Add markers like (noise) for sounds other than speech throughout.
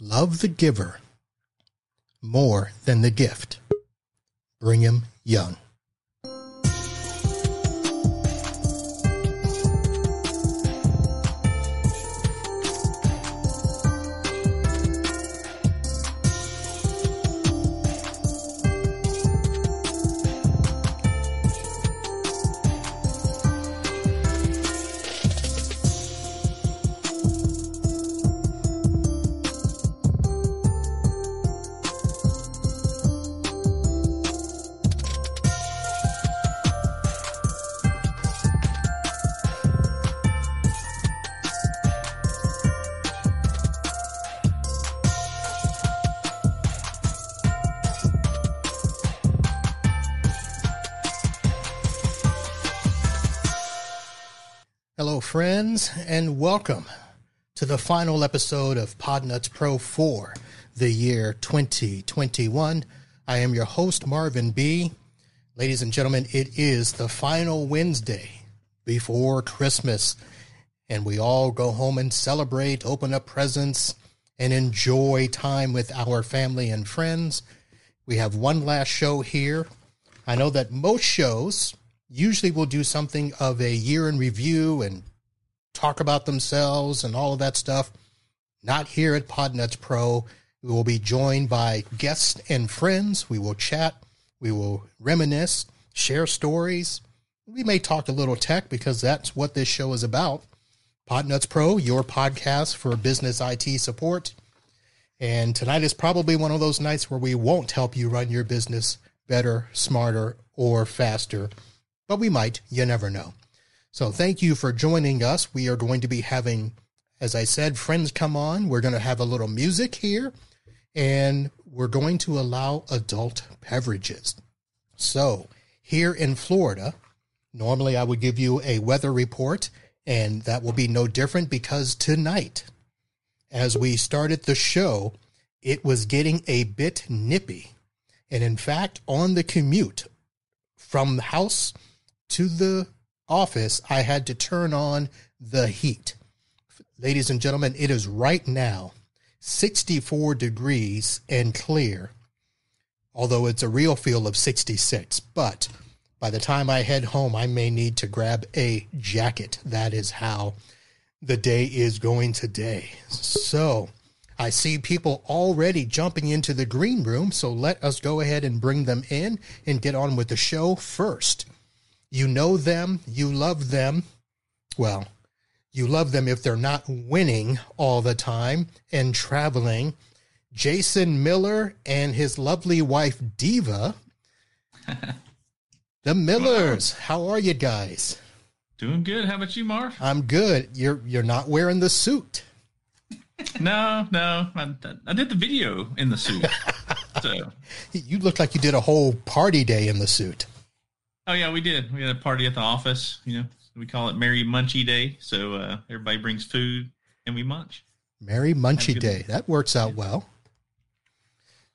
Love the giver more than the gift. Brigham Young. Welcome to the final episode of Podnutz Pro 4, the year 2021. I am your host, Marvin Bee. Ladies and gentlemen, it is the final Wednesday before Christmas, and we all go home and celebrate, open up presents, and enjoy time with our family and friends. We have one last show here. I know that most shows usually will do something of a year in review and talk about themselves and all of that stuff. Not here at Podnutz Pro. We will be joined by guests and friends. We will chat. We will reminisce, share stories. We may talk a little tech because that's what this show is about. Podnutz Pro, your podcast for business IT support. And tonight is probably one of those nights where we won't help you run your business better, smarter, or faster but we might. You never know. So thank you for joining us. We are going to be having, as I said, friends come on. We're going to have a little music here and we're going to allow adult beverages. So here in Florida, normally I would give you a weather report and that will be no different because tonight, as we started the show, it was getting a bit nippy. And in fact, on the commute from the house to the office, I had to turn on the heat. Ladies and gentlemen, it is right now 64 degrees and clear, although it's a real feel of 66. But by the time I head home, I may need to grab a jacket. That is how the day is going today. So I see people already jumping into the green room. So let us go ahead and bring them in and get on with the show first. You know them, you love them. Well, you love them if they're not winning all the time and traveling. Jason Miller and his lovely wife Diva. (laughs) the Millers. How are you guys? Doing good. How about you, Marv? I'm good. You're you're not wearing the suit. (laughs) No, no. I, I did the video in the suit. so (laughs) you look like you did a whole party day in the suit. Oh yeah, we did. We had a party at the office. You know, we call it Merry Munchie Day. So uh, everybody brings food and we munch. Merry Munchie Day. That works out well.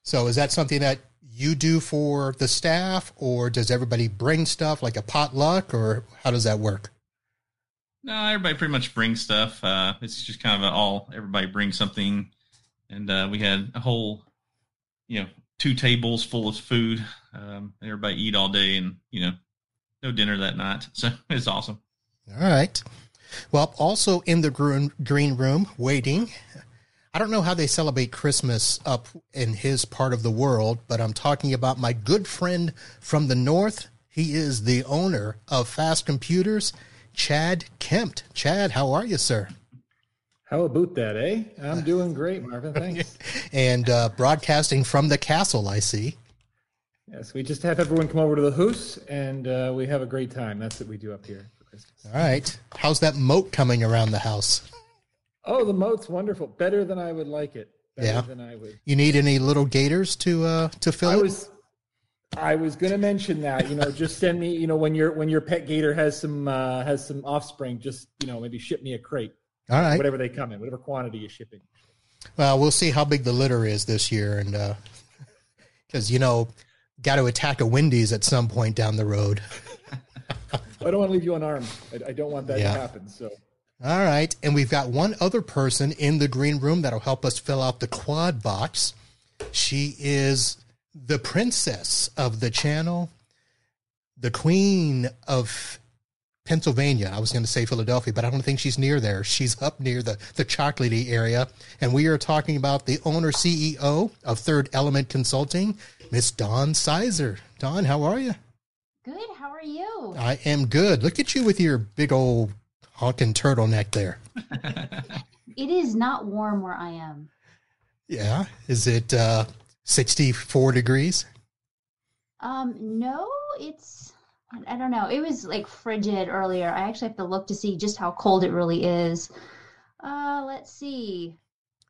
So is that something that you do for the staff, or does everybody bring stuff like a potluck, or how does that work? No, everybody pretty much brings stuff. Uh, it's just kind of all everybody brings something, and uh, we had a whole, you know, two tables full of food. Um, everybody eat all day, and you know, no dinner that night. So (laughs) it's awesome. All right. Well, also in the green, green room, waiting. I don't know how they celebrate Christmas up in his part of the world, but I'm talking about my good friend from the north. He is the owner of Fast Computers, Chad Kempt. Chad, how are you, sir? How about that, eh? I'm doing great, Marvin. Thanks. (laughs) and uh, broadcasting from the castle, I see. Yes, we just have everyone come over to the house, and uh, we have a great time. That's what we do up here for Christmas. All right. How's that moat coming around the house? Oh, the moat's wonderful. Better than I would like it. Better yeah. than I would. You need any little gators to uh to fill I it? was I was going to mention that. You know, just send me. You know, when your when your pet gator has some uh, has some offspring, just you know maybe ship me a crate. All right. Whatever they come in, whatever quantity you're shipping. Well, we'll see how big the litter is this year, and because uh, you know got to attack a Wendy's at some point down the road. I don't want to leave you unarmed. I, I don't want that yeah. to happen. So. All right. And we've got one other person in the green room that'll help us fill out the quad box. She is the princess of the channel, the queen of Pennsylvania. I was going to say Philadelphia, but I don't think she's near there. She's up near the, the chocolatey area. And we are talking about the owner CEO of Third Element Consulting, Miss Dawn Sizer. Dawn, how are you? Good. How are you? I am good. Look at you with your big old honking turtleneck there. (laughs) It is not warm where I am. Yeah. Is it uh, 64 degrees? Um, no, it's I don't know. It was like frigid earlier. I actually have to look to see just how cold it really is. Uh, let's see.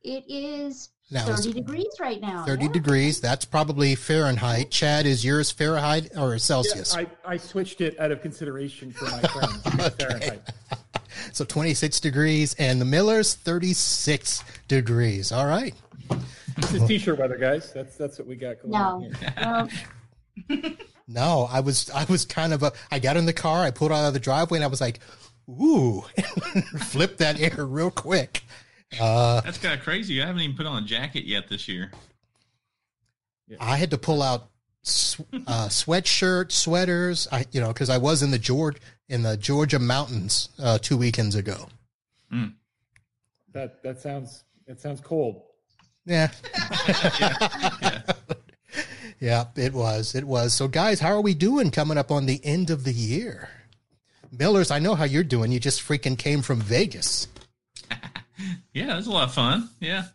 It is Now, it's 30 degrees right now. 30 Yeah. degrees. That's probably Fahrenheit. Chad, is yours Fahrenheit or Yeah, Celsius? I, I switched it out of consideration for my (laughs) friends. Fahrenheit. So 26 degrees, and the Miller's 36 degrees. All right. This is t-shirt weather, guys. That's that's what we got going on No. here. (laughs) No, I was I was kind of a. I got in the car, I pulled out of the driveway, and I was like, "Ooh!" (laughs) Flip that air real quick. Uh, That's kind of crazy. I haven't even put on a jacket yet this year. I had to pull out uh, sweatshirt, sweaters. I you know because I was in the George in the Georgia mountains uh, two weekends ago. That that sounds that sounds cold. Yeah, (laughs) Yeah. yeah, it was. It was. So, guys, how are we doing coming up on the end of the year? Millers, I know how you're doing. You just freaking came from Vegas. Yeah, it was a lot of fun. Yeah.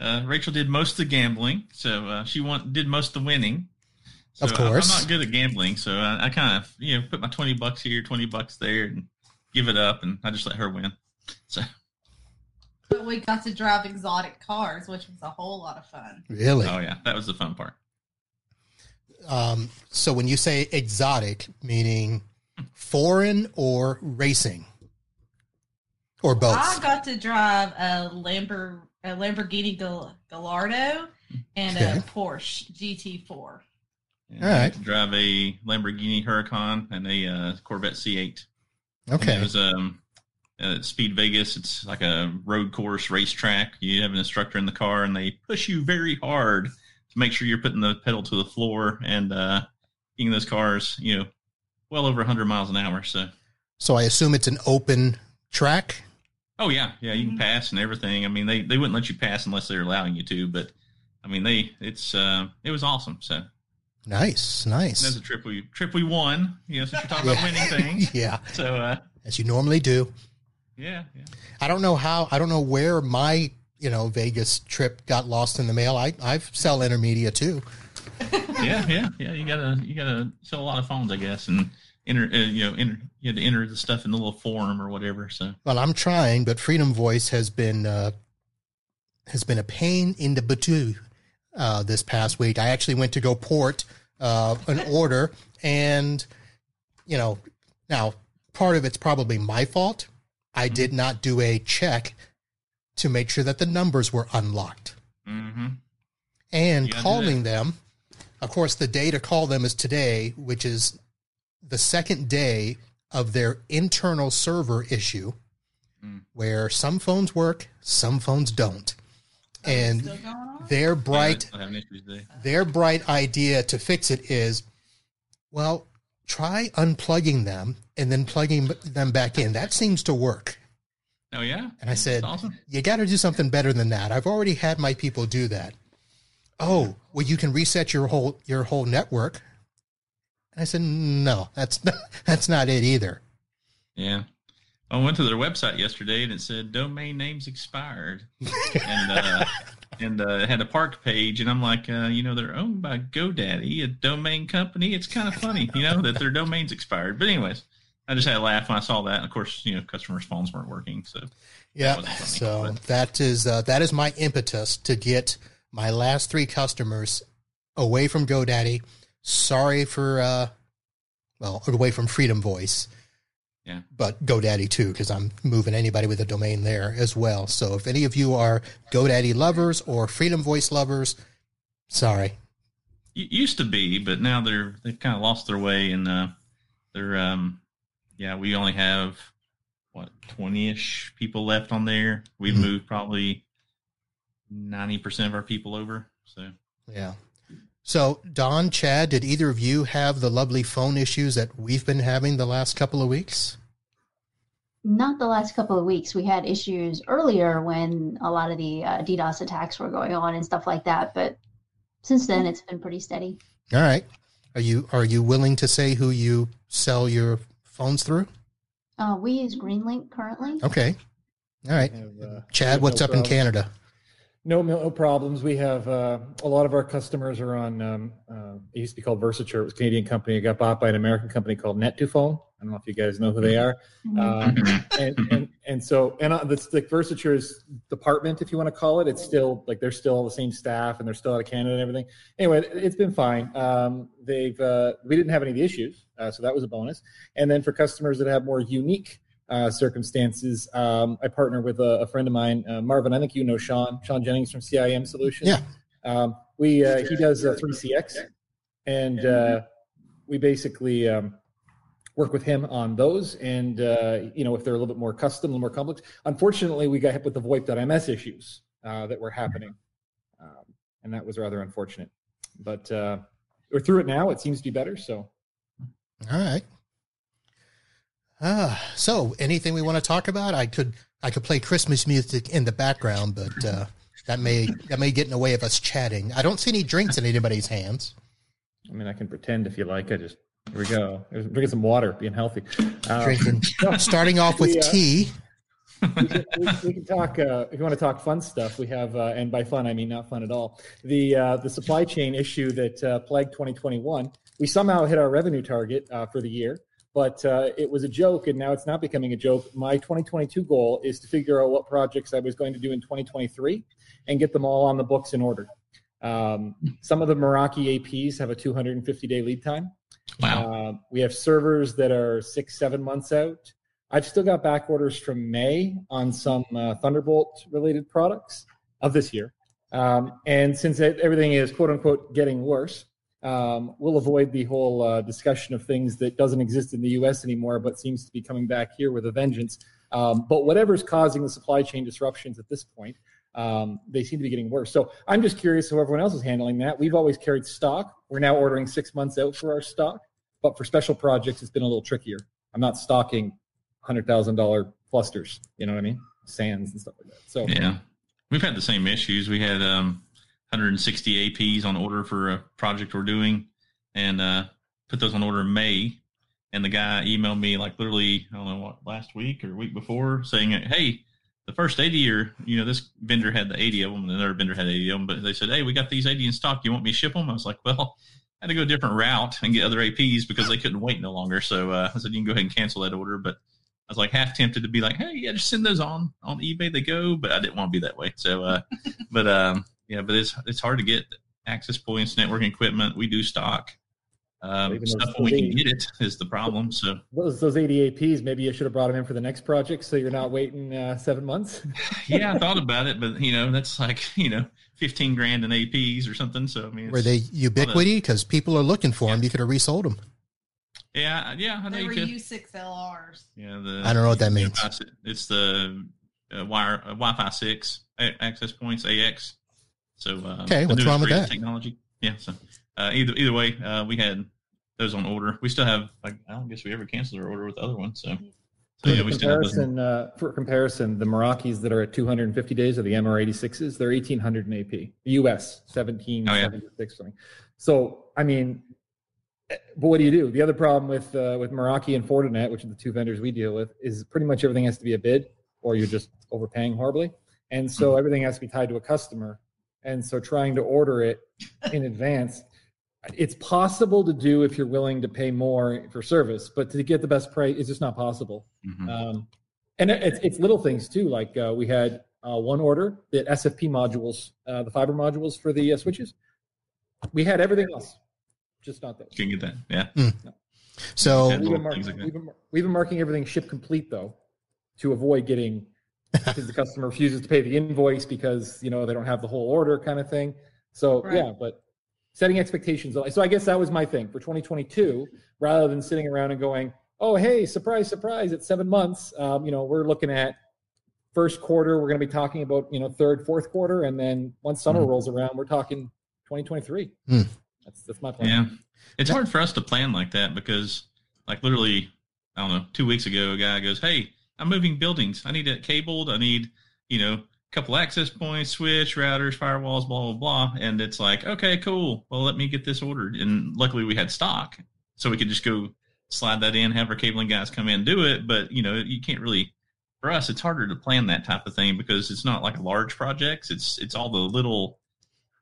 Uh, Rachel did most of the gambling, so uh, she won, did most of the winning. So Of I- course. I'm not good at gambling, so I, I kind of you know put my twenty bucks here, twenty bucks there, and give it up, and I just let her win. So But we got to drive exotic cars, which was a whole lot of fun. Really? oh yeah, that was the fun part. Um, so when you say exotic, meaning foreign or racing, or both? I got to drive a, Lambor- a Lamborghini Gal- Gallardo and Okay. a Porsche GT4. And All I to drive a Lamborghini Huracan and a uh, Corvette C8. And Okay. It was um, at Speed Vegas. It's like a road course racetrack. You have an instructor in the car, and they push you very hard to make sure you're putting the pedal to the floor and uh, getting those cars, you know, well over 100 miles an hour. So, So I assume it's an open track. Oh yeah, yeah, you can Mhm. pass and everything. I mean, they they wouldn't let you pass unless they're allowing you to, but I mean, they it's uh, it was awesome. So Nice, nice. that's a trip we trip we won. You know, since you're talking about winning things. (laughs) yeah, So uh, as you normally do. yeah, yeah. I don't know how. I don't know where my you know Vegas trip got lost in the mail. I I sell intermedia too. (laughs) yeah, yeah, yeah. You gotta you gotta sell a lot of phones, I guess, and enter uh, you know enter you had to enter the stuff in the little form or whatever. So Well, I'm trying, but Freedom Voice has been uh, has been a pain in the butt uh, this past week. I actually went to go port uh, an (laughs) order, and you know, now part of it's probably my fault. I did not do a check to make sure that the numbers were unlocked, hmm and calling them. Of course, the day to call them is today, which is the second day of their internal server issue, Mm. where some phones work, some phones don't. And Still going on? their bright Yeah, having issues today. their bright idea to fix it is well, try unplugging them and then plugging them back in. That seems to work. Oh yeah, And I said, awesome. you got to do something better than that. I've already had my people do that. Oh, well, you can reset your whole your whole network. I said, no, that's not, (laughs) that's not it either. Yeah. I went to their website yesterday and it said domain names expired, and uh, (laughs) and uh, had a park page, and I'm like, uh, you know, they're owned by GoDaddy, a domain company. It's kind of funny, you know, that their domains expired. But anyways, I just had a laugh when I saw that. And of course, you know, customers' phones weren't working, so Yeah. funny, So but- that is uh, that is my impetus to get my last three customers away from GoDaddy. Sorry for uh, well, away from Freedom Voice. Yeah. But GoDaddy too, because I'm moving anybody with a domain there as well. So if any of you are GoDaddy lovers or Freedom Voice lovers, sorry. Y- used to be, but now they're they've kind of lost their way, and uh, they're um, yeah, we only have what twenty ish people left on there. We've Mhm. moved probably ninety percent of our people over. So Yeah. So, Dawn, Chad, did either of you have the lovely phone issues that we've been having the last couple of weeks? Not the last couple of weeks. We had issues earlier when a lot of the uh, DDoS attacks were going on and stuff like that. But since then, it's been pretty steady. All right. Are you are you willing to say who you sell your phones through? Uh, we use Greenlink currently. Okay. All right. Have, uh, Chad, what's no up in. Canada? No, no problems. We have uh, a lot of our customers are on. Um, uh, it used to be called Versature. It was a Canadian company. It got bought by an American company called Net2Phone. I don't know if you guys know who they are. Mhm. Um, and, and and so and uh, the, the Versature's department, if you want to call it, it's still like they're still the same staff and they're still out of Canada and everything. Anyway, it's been fine. Um, they've uh, we didn't have any of the issues, uh, so that was a bonus. And then for customers that have more unique uh, circumstances, um, I partner with a, a friend of mine, uh, Marvin. I think you know Sean, Sean Jennings from CIM Solutions. Yeah. Um, we uh, he does uh, 3CX, and uh, we basically um, work with him on those. And uh, you know, if they're a little bit more custom, a little more complex. Unfortunately, we got hit with the VoIP.ms issues uh, that were happening, um, and that was rather unfortunate. But uh, we're through it now. It seems to be better. So All right. Ah, so anything we want to talk about? I could I could play Christmas music in the background, but uh, that may that may get in the way of us chatting. I don't see any drinks in anybody's hands. I mean, I can pretend if you like. I just here we go. Drinking some water, being healthy. Uh, Drinking, (laughs) starting off with We, uh, tea. we, can, we, we can talk uh, if you want to talk fun stuff. We have, uh, and by fun I mean not fun at all. The uh, the supply chain issue that uh, plagued 2021. We somehow hit our revenue target uh, for the year, but uh, it was a joke, and now it's not becoming a joke. My 2022 goal is to figure out what projects I was going to do in 2023 and get them all on the books in order. Um, some of the Meraki APs have a 250 day lead time. wow, Uh, we have servers that are six, seven months out. I've still got back orders from May on some uh, Thunderbolt related products of this year. Um, and since everything is quote unquote getting worse, um, we'll avoid the whole uh, discussion of things that doesn't exist in the US anymore, but seems to be coming back here with a vengeance. Um, but whatever's causing the supply chain disruptions at this point, um, they seem to be getting worse. So I'm just curious how everyone else is handling that. We've always carried stock. We're now ordering six months out for our stock. But for special projects, it's been a little trickier. I'm not stocking hundred thousand dollar clusters. You know what I mean? SANs and stuff like that. So yeah, we've had the same issues. We had um 160 APs on order for a project we're doing, and uh, put those on order in May. And the guy emailed me like literally I don't know what last week or week before saying, "Hey, the first 80 or you know this vendor had the 80 of them, and another vendor had 80 of them, but they said, hey, we got these 80 in stock. You want me to ship them?" I was like, "Well." I had to go a different route and get other APs because they couldn't wait no longer. So uh, I said, you can go ahead and cancel that order. But I was like half tempted to be like, hey, yeah, just send those on on eBay. They go, but I didn't want to be that way. So, uh, but um, yeah, but it's it's hard to get access points, networking equipment. We do stock um, Even stuff when we can get it is the problem. So those those 80 APs, maybe you should have brought them in for the next project, so you're not waiting uh, seven months. (laughs) yeah, I thought about it, but you know that's like you know fifteen grand in APs or something. So I mean, it's, Were they Ubiquiti? Because people are looking for them. You could have resold them. Yeah, yeah, I know They you were could. U6LRs. Yeah, the I don't know what that means. It's the uh, wire uh, Wi-Fi six a- access points AX. So uh, Okay, what's wrong with that? Technology. Yeah. So uh, either either way, uh, we had those on order. We still have. Like, I don't guess we ever canceled our order with the other one. So, so For yeah, we still have comparison, uh, for comparison, the Meraki's that are at 250 days are the MR86s. They're 1800 in AP. US 1776 something. So I mean, eh, but what do you do? The other problem with uh, with Meraki and Fortinet, which are the two vendors we deal with, is pretty much everything has to be a bid, or you're just overpaying horribly, and so everything has to be tied to a customer. And so trying to order it in advance it's possible to do if you're willing to pay more for service, but to get the best price, it's just not possible. Mhm. Um, and it's, it's little things too. Like uh, we had uh, one order, the SFP modules, uh, the fiber modules for the uh, switches. We had everything else, just not those. Can get that. Yeah. So We've been, mark- things like we've, been, we've been marking everything ship complete though, to avoid getting because the customer refuses to pay the invoice because you know they don't have the whole order kind of thing. So Right. yeah, but setting expectations. So I guess that was my thing for 2022. Rather than sitting around and going, oh, hey, surprise, surprise, it's seven months. Um, you know, we're looking at first quarter. We're going to be talking about you know third, fourth quarter, and then once summer Mhm. rolls around, we're talking 2023. Hmm. That's that's my plan. Yeah. It's hard for us to plan like that because, like, literally, I don't know, two weeks ago, a guy goes, Hey, I'm moving buildings. I need it cabled. I need, you know, a couple access points, switch, routers, firewalls, blah, blah, blah. And it's like, okay, cool. Well, let me get this ordered. And luckily we had stock. So we could just go slide that in, have our cabling guys come in and do it. But, you know, you can't really, for us, it's harder to plan that type of thing because it's not like large projects. It's, it's all the little,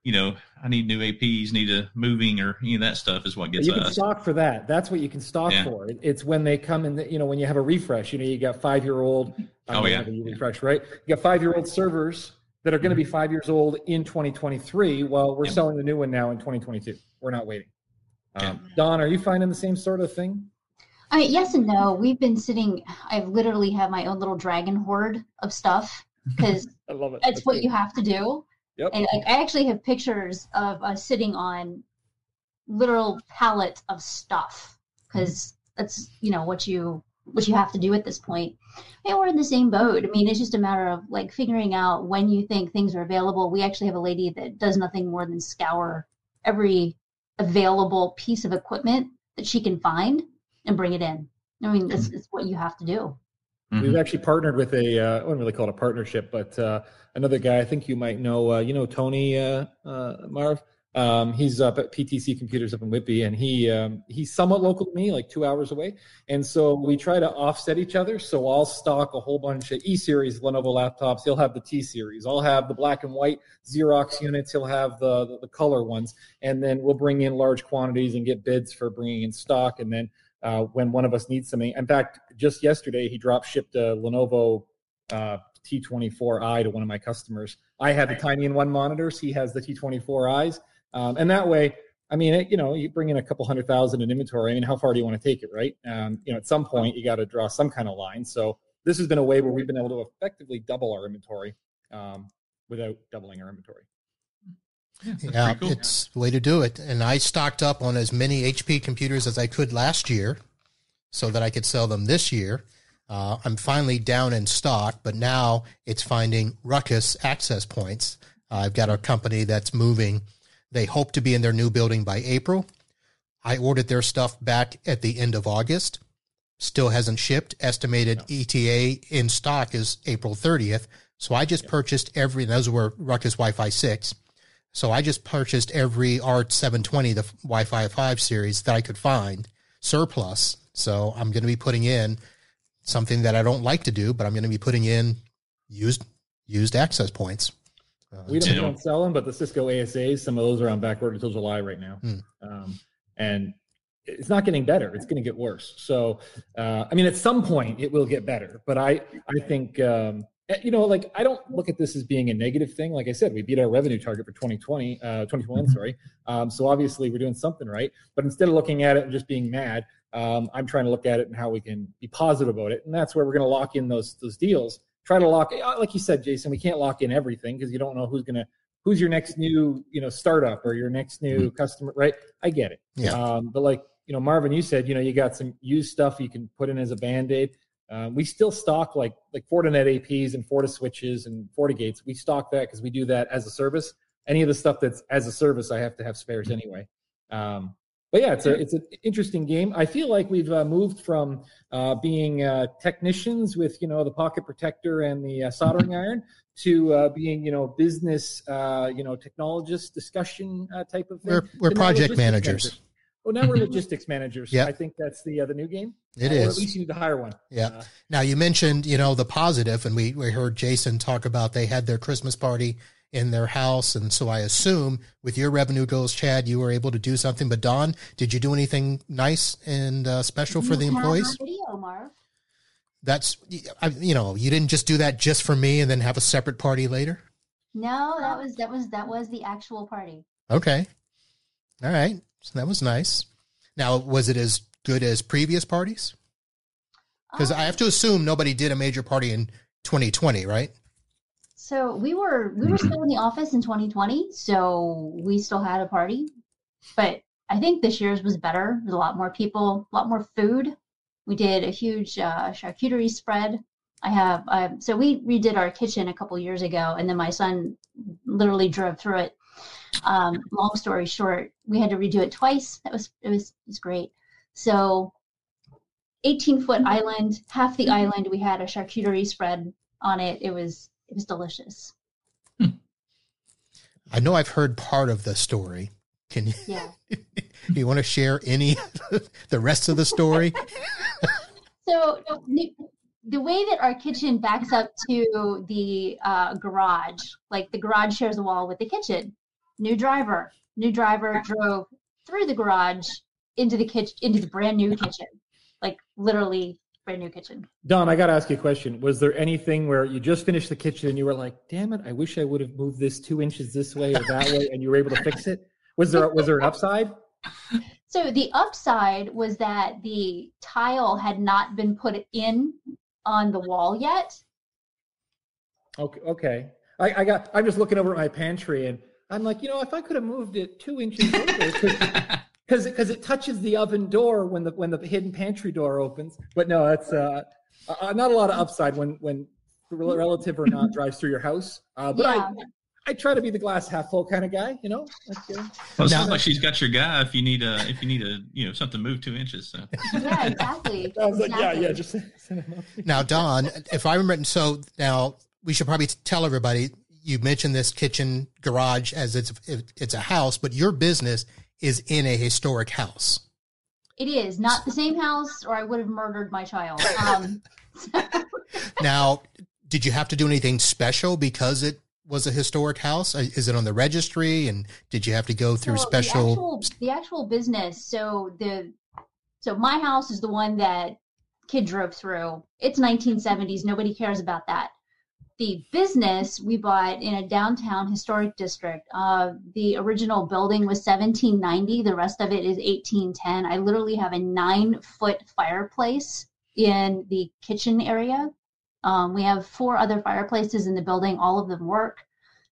you know, I need new APs, need a moving or any of that stuff is what But gets you can us. stock for that. That's what you can stock Yeah. for. It's when they come in. The, you know, when you have a refresh. You know, you got five year old. Oh, yeah. refresh right. You got five year old servers that are going to be five years old in 2023. Well, we're Yep. selling the new one now in 2022. We're not waiting. Yeah. Um, Dawn, are you finding the same sort of thing? I mean, yes and no. We've been sitting. I've literally have my own little dragon hoard of stuff because (laughs) I love it. it's what you have to do. Yep. And I actually have pictures of us sitting on literal pallet of stuff because that's you know what you what you have to do at this point. And we're in the same boat. I mean, it's just a matter of like figuring out when you think things are available. We actually have a lady that does nothing more than scour every available piece of equipment that she can find and bring it in. I mean, that's, that's what you have to do. We've actually partnered with a, uh, I wouldn't really call it a partnership, but uh, another guy I think you might know, uh, you know, Tony uh, uh, Marv. Um, he's up at PTC Computers up in Whitby, and he um, he's somewhat local to me, like two hours away. And so we try to offset each other. So I'll stock a whole bunch of E series Lenovo laptops. He'll have the T series. I'll have the black and white Xerox units. He'll have the, the the color ones, and then we'll bring in large quantities and get bids for bringing in stock. And then uh, when one of us needs something, in fact, just yesterday he drop shipped a Lenovo uh, T24i to one of my customers. I had the tiny in one monitors. He has the T24i's. Um, and that way, I mean, it, you know, you bring in a couple hundred thousand in inventory. I mean, how far do you want to take it, right? Um, you know, at some point, you got to draw some kind of line. So this has been a way where we've been able to effectively double our inventory um, without doubling our inventory. Yeah, Yeah, cool. it's the way to do it. And I stocked up on as many HP computers as I could last year so that I could sell them this year. Uh, I'm finally down in stock, but now it's finding ruckus access points. Uh, I've got a company that's moving. They hope to be in their new building by April. I ordered their stuff back at the end of August. Still hasn't shipped. Estimated ETA in stock is April 30th. So I just purchased every, those were Ruckus Wi Fi 6. So I just purchased every ART 720, the Wi-Fi 5 series that I could find surplus. So I'm going to be putting in something that I don't like to do, but I'm going to be putting in used used access points. Uh, We don't, don't sell them, but the Cisco ASAs, some of those are on back order until July right now. Hmm. Um, and it's not getting better. It's going to get worse. So, uh, I mean, at some point it will get better, but I, I think, um, eh, you know, like I don't look at this as being a negative thing. Like I said, we beat our revenue target for 2020, uh, 2021, sorry. Um, so obviously we're doing something right, but instead of looking at it and just being mad, um, I'm trying to look at it and how we can be positive about it. And that's where we're going to lock in those, those deals. Try to lock, uh, like you said, Jason, we can't lock in everything because you don't know who's going to, who's your next new, you know, startup or your next new customer, right? I get it. Yeah. Um, but like, you know, Marvin, you said, you know, you got some used stuff you can put in as a band-aid. Uh, we still stock like like Fortinet APs and Forti switches and FortiGates. We stock that because we do that as a service. Any of the stuff that's as a service, I have to have spares anyway. Um, but yeah, it's a it's an interesting game. I feel like we've uh, moved from uh, being uh, technicians with you know the pocket protector and the uh, soldering iron to uh, being you know business uh, you know technologist discussion uh, type of thing. we're we're project logistics managers. Well, now we're logistics managers. Yeah. I think that's the uh, the new game. It Uh, Or at least you need to hire one. Yeah. Uh, Now you mentioned, you know, the positive, and we, we heard Jason talk about they had their Christmas party in their house, and so I assume with your revenue goals, Chad, you were able to do something. But Dawn, did you do anything nice and uh, special for the employees? Video, Marv. That's, I- you know, you didn't just do that just for me and then have a separate party later. No, that was that was that was the actual party. Okay, all right, so that was nice. Now, was it as good as previous parties? Because I Um, have to assume nobody did a major party in 2020, right? So we were we were still in the office in 2020, so we still had a party. But I think this year's was better. There's a lot more people, a lot more food. We did a huge uh, charcuterie spread. I have um, so we redid our kitchen a couple years ago, and then my son literally drove through it. Um, long story short, we had to redo it twice. That was it was it was great. So, 18 foot island, half the island, we had a charcuterie spread on it. It was it was delicious. I know I've heard part of the story. Can you, Yeah. (laughs) you want to share any the rest of the story? (laughs) (laughs) So the- the way that our kitchen backs up to the uh, garage, like the garage shares a wall with the kitchen. New driver, new driver drove through the garage into the kitchen, into the brand new kitchen, like literally brand new kitchen. Dawn, I got to ask you a question. Was there anything where you just finished the kitchen and you were like, "Damn it, I wish I would have moved this two inches this way or that way," and you were able to fix it? Was there was there an upside? So the upside was that the tile had not been put in on the wall yet. Okay, okay. I, I got. I'm just looking over at my pantry and I'm like, you know, if I could have moved it two inches over, because because it touches the oven door when the when the hidden pantry door opens. But no, that's uh, uh, not a lot of upside when when rel- relative or not drives through your house. Uh, but Yeah. I I try to be the glass half full kind of guy. You know. That's good. Well, it sounds like she's got your guy if you need a if you need a you know something moved two inches. So Yeah, exactly. (laughs) I was like, yeah, yeah, just (laughs) send him up. Now, Dawn, if I remember, so now we should probably tell everybody. You mentioned this kitchen garage as it's it's a house, but your business is in a historic house. It is not the same house, or I would have murdered my child. Um, (laughs) Now, did you have to do anything special because it was a historic house? Uh, Is it on the registry? And did you have to go through so special? The actual, the actual business. So the so my house is the one that kid drove through. It's 1970s. Nobody cares about that. The business we bought in a downtown historic district. Uh, the original building was 1790. The rest of it is 1810. I literally have a nine foot fireplace in the kitchen area. Um, we have four other fireplaces in the building. All of them work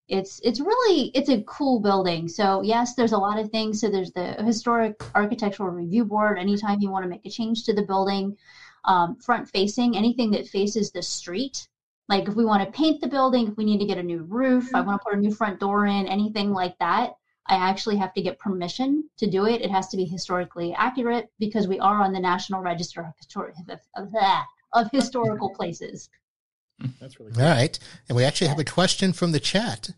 it's it's really it's a cool building so yes there's a lot of things so there's the historic architectural review board anytime you want to make a change to the building um, front facing anything that faces the street like if we want to paint the building if we need to get a new roof i want to put a new front door in anything like that i actually have to get permission to do it it has to be historically accurate because we are on the national register of, histor- of, of, (laughs) of historical places That's really All right, and we actually have a question from the chat.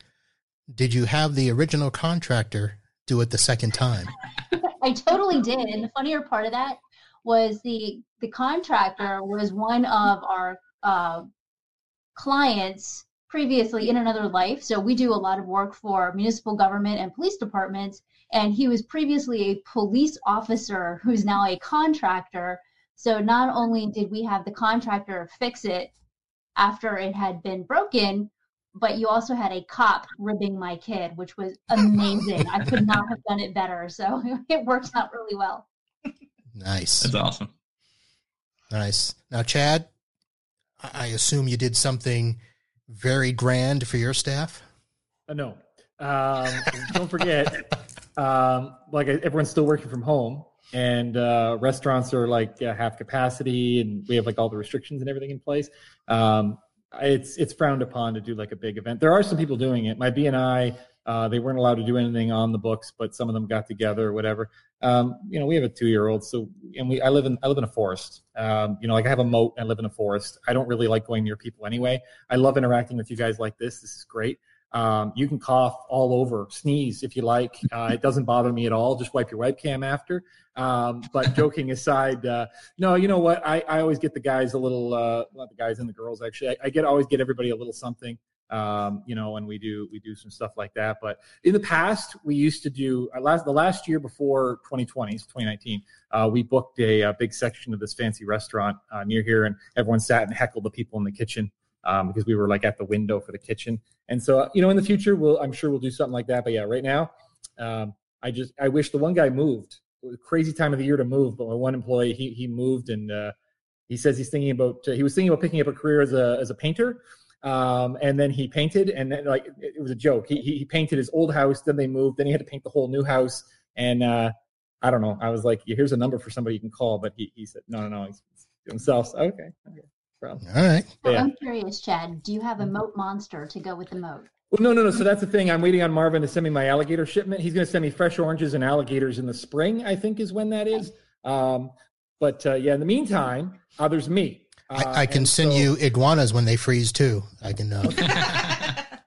Did you have the original contractor do it the second time? (laughs) I totally did. And the funnier part of that was the the contractor was one of our uh, clients previously in another life. So we do a lot of work for municipal government and police departments. And he was previously a police officer who's now a contractor. So not only did we have the contractor fix it after it had been broken, but you also had a cop ribbing my kid, which was amazing. I could not have done it better. So (laughs) it worked out really well. Nice, that's awesome. nice. Now, Chad, I assume you did something very grand for your staff. Uh, no. Um, (laughs) don't forget, um, like everyone's still working from home, and uh, restaurants are like uh, half capacity, and we have like all the restrictions and everything in place. Um, it's it's frowned upon to do like a big event. There are some people doing it. My BNI, uh, they weren't allowed to do anything on the books, but some of them got together or whatever. Um, you know, we have a two year old, so and we I live in I live in a forest. Um, you know, like I have a moat and I live in a forest. I don't really like going near people anyway. I love interacting with you guys like this. This is great. Um, you can cough all over, sneeze if you like. Uh, it doesn't bother me at all. Just wipe your webcam after. Um, but joking aside, uh, no, you know what? I, I always get the guys a little, uh, not the guys and the girls actually. I, I get always get everybody a little something. Um, you know, and we do we do some stuff like that. But in the past, we used to do uh, last the last year before 2020, 2019. Uh, we booked a, a big section of this fancy restaurant uh, near here, and everyone sat and heckled the people in the kitchen um, because we were like at the window for the kitchen. And so, you know, in the future, we'll I'm sure we'll do something like that. But yeah, right now, um, I just I wish the one guy moved. Crazy time of the year to move, but my one employee he he moved and uh, he says he's thinking about uh, he was thinking about picking up a career as a as a painter. Um, and then he painted, and then like it, it was a joke. He, he he painted his old house, then they moved, then he had to paint the whole new house, and uh, I don't know. I was like, here's a number for somebody you can call, but he, he said, no, no, no, he's, he's himself. So, okay, okay, problem. All right. So Yeah. I'm curious, Chad. Do you have a moat monster to go with the moat? Well, no, no, no. So that's the thing. I'm waiting on Marvin to send me my alligator shipment. He's going to send me fresh oranges and alligators in the spring. I think is when that is. Um, but uh, yeah, in the meantime, uh, there's me. Uh, I, I can send so- you iguanas when they freeze too. I can. Uh, (laughs)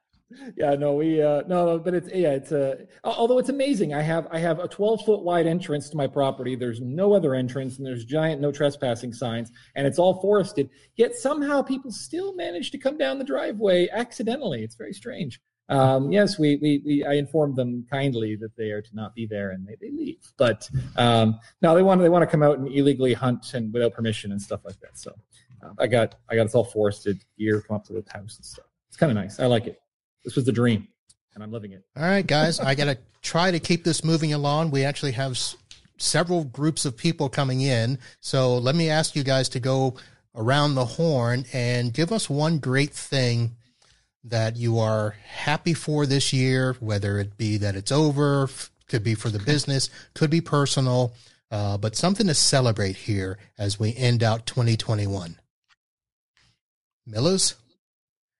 (laughs) yeah, no, we uh, no, no, but it's yeah, it's uh, although it's amazing. I have I have a 12 foot wide entrance to my property. There's no other entrance, and there's giant no trespassing signs, and it's all forested. Yet somehow people still manage to come down the driveway accidentally. It's very strange. Um, yes, we, we we I informed them kindly that they are to not be there, and they, they leave. But um, no, they want they want to come out and illegally hunt and without permission and stuff like that. So I got I got us all forested gear come up to the house and stuff. It's kind of nice. I like it. This was the dream, and I'm living it. all right, guys. I got to try to keep this moving along. We actually have s- several groups of people coming in. So let me ask you guys to go around the horn and give us one great thing that you are happy for this year, whether it be that it's over, could be for the business, could be personal, uh, but something to celebrate here as we end out 2021. Millers?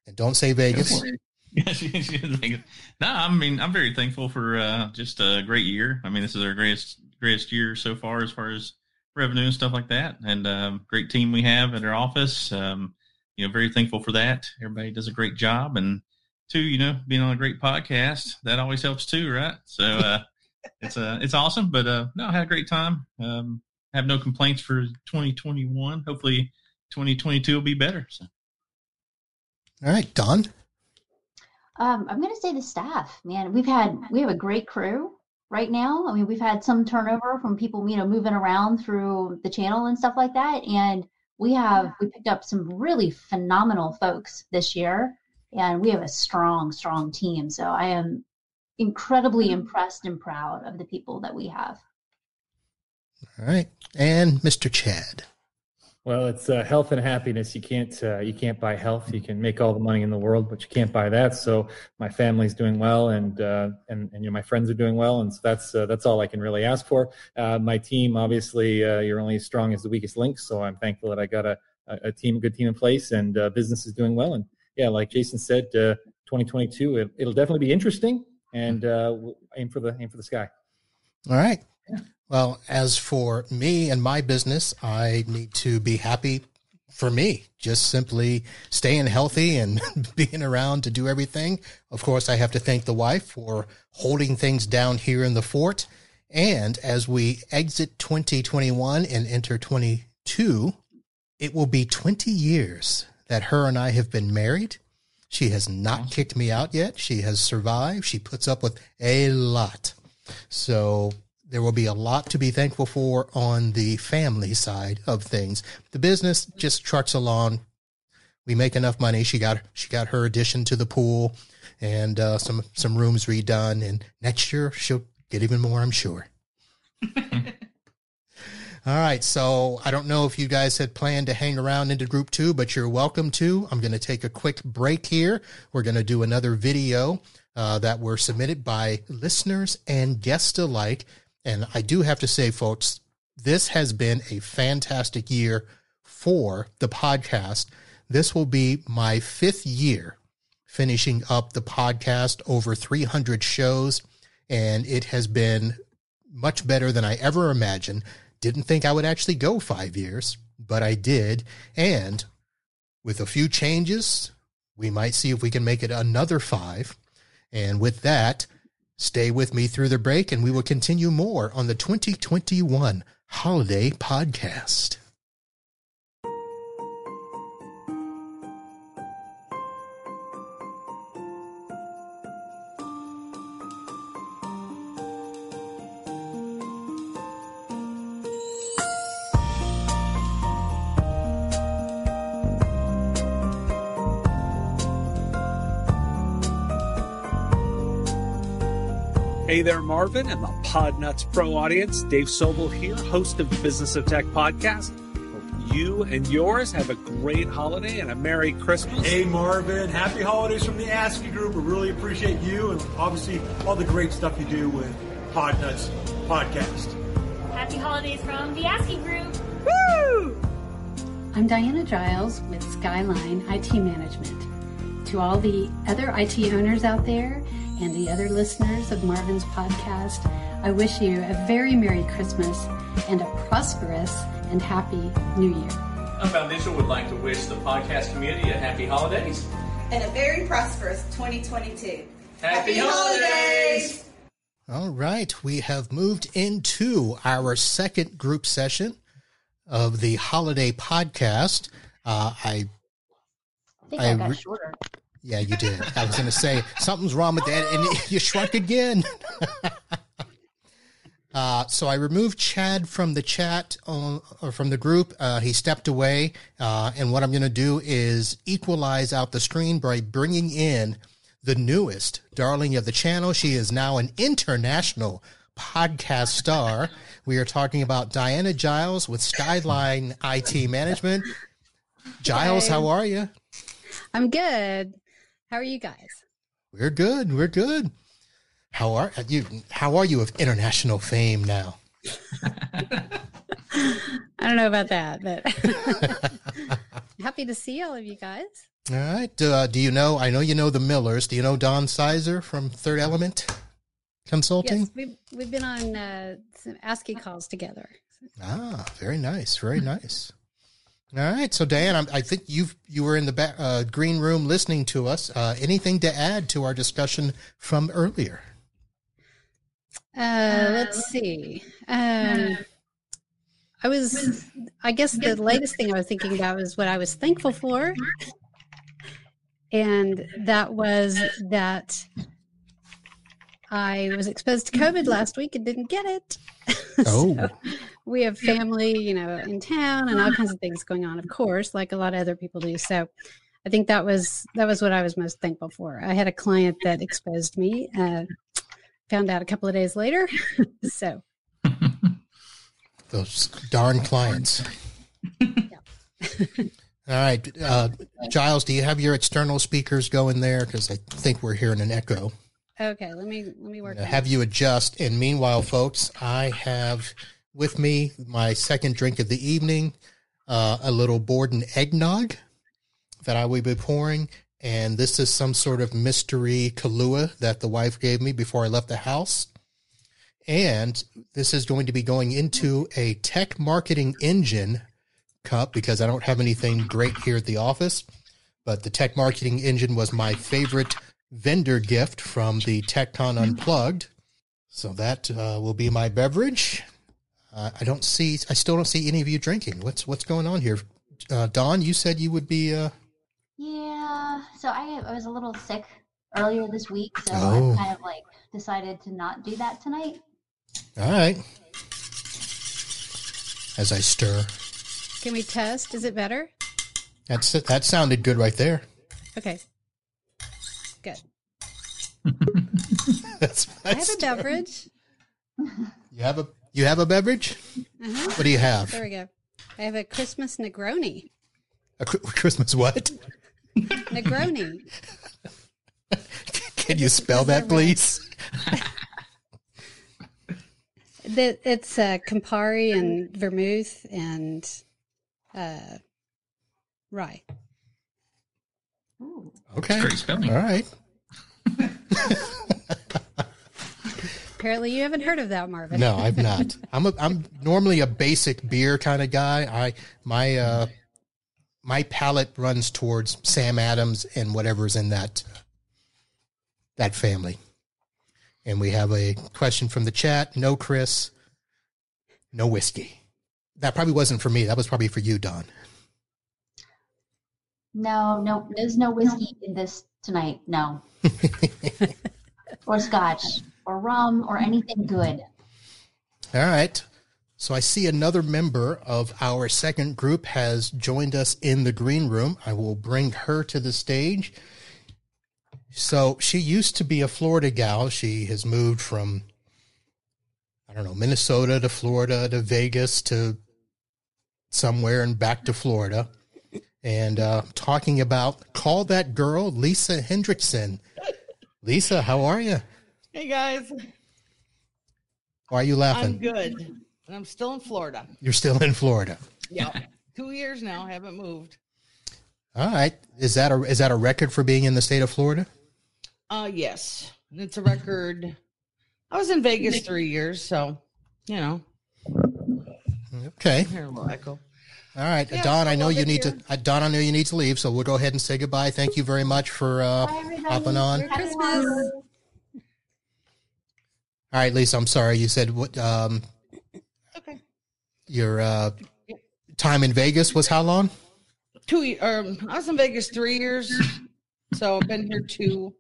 And don't say Vegas. (laughs) Yeah, she- she was like, no, I mean, I'm very thankful for uh, just a great year. I mean, this is our greatest greatest year so far as far as revenue and stuff like that, and um, great team we have at our office. Um, you know, very thankful for that. Everybody does a great job, and two, you know, being on a great podcast that always helps too, right? So uh, (laughs) it's uh, it's awesome. But uh, no, I had a great time. Um, have no complaints for 2021. Hopefully, 2022 will be better. So. All right, Dawn. Um, I'm going to say the staff, man. We've had we have a great crew right now. I mean, we've had some turnover from people, you know, moving around through the channel and stuff like that, and we have we picked up some really phenomenal folks this year, and we have a strong, strong team. So I am incredibly impressed and proud of the people that we have. All right. And Mr. Chad. Well, it's uh, health and happiness. You can't uh, you can't buy health. You can make all the money in the world, but you can't buy that. So my family's doing well, and uh, and and you know, my friends are doing well, and so that's uh, that's all I can really ask for. Uh, my team, obviously, uh, you're only as strong as the weakest link. So I'm thankful that I got a a team, a good team in place, and business is doing well. And yeah, like Jason said, uh, 2022, it, it'll definitely be interesting, and aim for the aim for the sky. All right. Well, as for me and my business, I need to be happy for me, just simply staying healthy and (laughs) being around to do everything. Of course, I have to thank the wife for holding things down here in the fort. And as we exit 2021 and enter 22, it will be 20 years that her and I have been married. She has not kicked me out yet. She has survived. She puts up with a lot. So there will be a lot to be thankful for on the family side of things. The business just trucks along. We make enough money. She got she got her addition to the pool and uh, some some rooms redone. And next year she'll get even more, I'm sure. (laughs) All right, so I don't know if you guys had planned to hang around into group two, but you're welcome to. I'm going to take a quick break here. We're going to do another video uh, that were submitted by listeners and guests alike. And I do have to say, folks, this has been a fantastic year for the podcast. This will be my fifth year finishing up the podcast, over 300 shows, and it has been much better than I ever imagined. Didn't think I would actually go five years, but I did. And with a few changes, we might see if we can make it another five. And with that, stay with me through the break and we will continue more on the 2021 holiday podcast. Hey there, Marvin and the Podnutz Pro audience. Dave Sobel here, host of the Business of Tech podcast. Hope you and yours have a great holiday and a Merry Christmas. Hey Marvin, happy holidays from the ASCII group. We really appreciate you and obviously all the great stuff you do with Podnutz podcast. Happy holidays from the ASCII group. Woo! I'm Diana Giles with Skyline IT Management. To all the other IT owners out there and the other listeners of Marvin's podcast, I wish you a very Merry Christmas and a prosperous and happy New Year. Our foundation would like to wish the podcast community a happy holidays. and a very prosperous 2022. Happy holidays! All right, we have moved into our second group session of the holiday podcast. Uh, I, I think I, I got re- shorter. Yeah, you did. I was going to say something's wrong with that, and (laughs) you shrunk again. (laughs) Uh, so I removed Chad from the chat uh, or from the group. Uh, he stepped away, uh, and what I'm going to do is equalize out the screen by bringing in the newest darling of the channel. She is now an international podcast star. We are talking about Diana Giles with Skyline IT Management. Giles, Hey. how are you? I'm good. How are you guys? We're good. We're good. How are you? How are you of international fame now? (laughs) I don't know about that, but (laughs) happy to see all of you guys. All right. Uh, do you know? I know you know the Millers. Do you know Dawn Sizer from Third Element Consulting? Yes, we've, we've been on uh, some ASCII calls together. Ah, very nice. Very nice. All right. So, Dan, I'm, I think you you were in the back, uh, green room listening to us. Uh, anything to add to our discussion from earlier? Uh, let's see. Um, I was, I guess the latest thing I was thinking about was what I was thankful for. And that was that I was exposed to COVID (laughs) last week and didn't get it. (laughs) Oh. So we have family, you know, in town and all kinds of things going on, of course, like a lot of other people do. So I think that was that was what I was most thankful for. I had a client that exposed me. Uh, found out a couple of days later. (laughs) so Those darn clients. All right, uh, Giles, do you have your external speakers going there? Because I think we're hearing an echo. Okay, let me let me work. Have you adjust. And meanwhile, folks, I have with me my second drink of the evening, uh, a little Borden eggnog that I will be pouring. And this is some sort of mystery Kahlua that the wife gave me before I left the house. And this is going to be going into a tech marketing engine cup because I don't have anything great here at the office. But the tech marketing engine was my favorite vendor gift from the TechCon Unplugged. So that uh, will be my beverage. Uh, I don't see, I still don't see any of you drinking. What's what's going on here? Uh, Dawn, you said you would be. Uh, Yeah. So I, I was a little sick earlier this week, so Oh. I kind of like decided to not do that tonight. all right. As I stir, Can we test? Is it better? that's that sounded good right there. Okay. Good. (laughs) That's, I have that's a beverage. you have a you have a beverage. Uh-huh. What do you have? There we go. I have a Christmas Negroni. A Chr- Christmas what? (laughs) Negroni. (laughs) Can you spell that, please? The, it's uh, Campari and vermouth and uh, rye. Okay. Great spelling. All right. (laughs) Apparently, you haven't heard of that, Marvin. No, I've not. I'm a I'm normally a basic beer kind of guy. I my uh my palate runs towards Sam Adams and whatever's in that that family. And we have a question from the chat. No Chris, no whiskey. That probably wasn't for me. That was probably for you, Dawn. No, no, there's no whiskey in this tonight. No. (laughs) or scotch, or rum, or anything good. All right. So I see another member of our second group has joined us in the green room. I will bring her to the stage. So she used to be a Florida gal. She has moved from, I don't know, Minnesota to Florida to Vegas to somewhere and back to Florida. And uh, talking about Call That Girl, Lisa Hendrickson. Lisa, how are you? Hey guys, Why are you laughing? I'm good. And I'm still in Florida. You're still in Florida. Yeah. Two years now, haven't moved. All right. Is that a is that a record for being in the state of Florida? Uh yes. It's a record. I was in Vegas three years, so you know. Okay. Here a little echo. All right, Yeah, Dawn. I know you need here. to. Uh, Dawn, I know you need to leave, so we'll go ahead and say goodbye. Thank you very much for uh, hopping on. Merry Christmas. All right, Lisa. I'm sorry. You said what? Um, Okay. your uh, time in Vegas was how long? Two ye- um I was in Vegas three years. So I've been here two.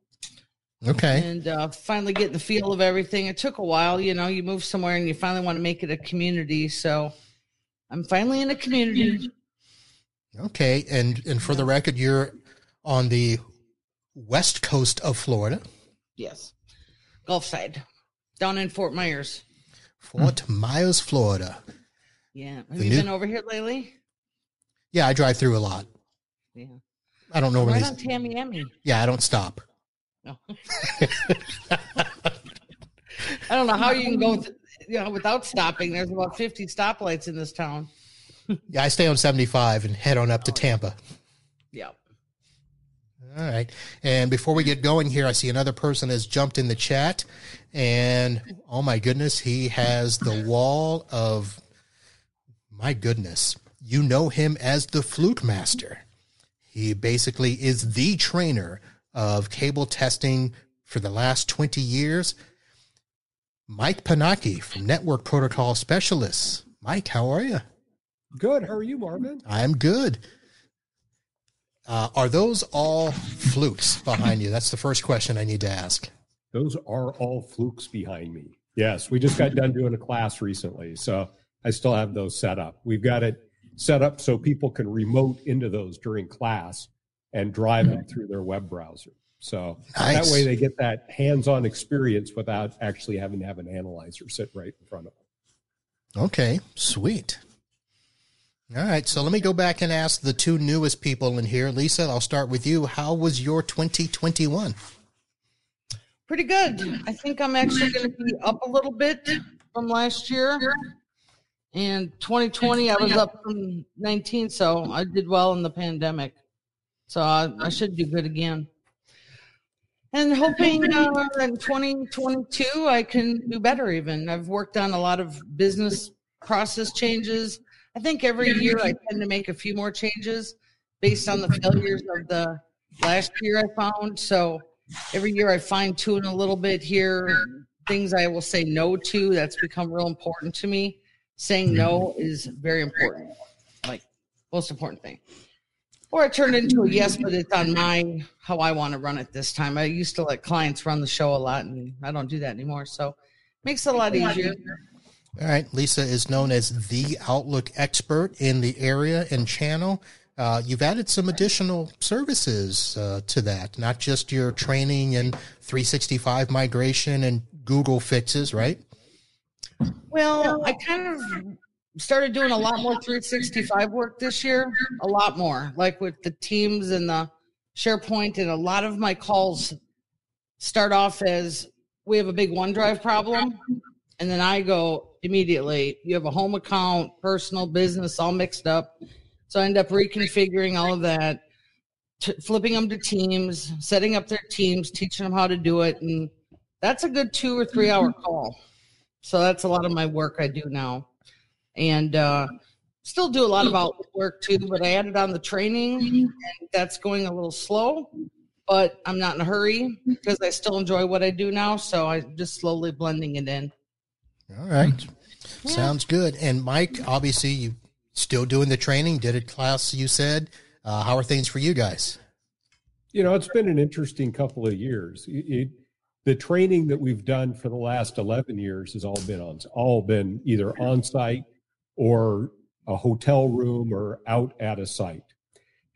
Okay. and uh, finally getting the feel of everything. It took a while, you know. You move somewhere and you finally want to make it a community. So I'm finally in a community. Okay, and and for the record, you're on the west coast of Florida, Yes, Gulf side, down in Fort Myers. Fort hmm. Myers, Florida. Yeah, have The you new- been over here lately? Yeah, I drive through a lot. Yeah, I don't normally. right on Tamiami. Yeah, I don't stop. No. Oh. (laughs) I don't know how you can go, (laughs) th- you know, without stopping. There's about 50 stoplights in this town. Yeah, I stay on 75 and head on up to Tampa. Yeah. All right. And before we get going here, I see another person has jumped in the chat. And oh my goodness, he has the wall of, my goodness, you know him as the Fluke master. He basically is the trainer of cable testing for the last 20 years. Mike Pennachi from Network Protocol Specialists. Mike, how are you? Good. How are you, Marvin? I'm good. Uh, are those all flukes behind you? That's the first question I need to ask. Those are all flukes behind me. Yes, we just got done doing a class recently, so I still have those set up. We've got it set up so people can remote into those during class and drive them through their web browser. So Nice. that way they get that hands-on experience without actually having to have an analyzer sit right in front of them. Okay, sweet. All right, so let me go back and ask the two newest people in here. Lisa, I'll start with you. How was your 2021? Pretty good. I think I'm actually going to be up a little bit from last year. And 2020, I was up from 19, so I did well in the pandemic. So I, I should do good again. And hoping uh, in 2022, I can do better even. I've worked on a lot of business process changes. I think every year I tend to make a few more changes based on the failures of the last year I found. So every year I fine tune a little bit here. Things I will say no to, that's become real important to me. Saying no is very important, like most important thing. Or it turned into a yes, but it's on my how I want to run it this time. I used to let clients run the show a lot, and I don't do that anymore. So makes it a lot easier. All right, Lisa is known as the Outlook expert in the area and channel. Uh, you've added some additional services uh, to that, not just your training and 365 migration and Google fixes, right? Well, I kind of started doing a lot more 365 work this year, a lot more, like with the teams and the SharePoint, and a lot of my calls start off as we have a big OneDrive problem. And then I go immediately, you have a home account, personal, business, all mixed up. So I end up reconfiguring all of that, t- flipping them to teams, setting up their teams, teaching them how to do it. And that's a good two or three hour mm-hmm. call. So that's a lot of my work I do now. And uh, still do a lot of Outlook work too, but I added on the training and that's going a little slow, but I'm not in a hurry because I still enjoy what I do now. So I'm just slowly blending it in. All right. Sounds good. And Mike, obviously, you still doing the training, did a class, you said. Uh, how are things for you guys? You know, it's been an interesting couple of years. It, it- the training that we've done for the last 11 years has all been on, all been either on site or a hotel room or out at a site.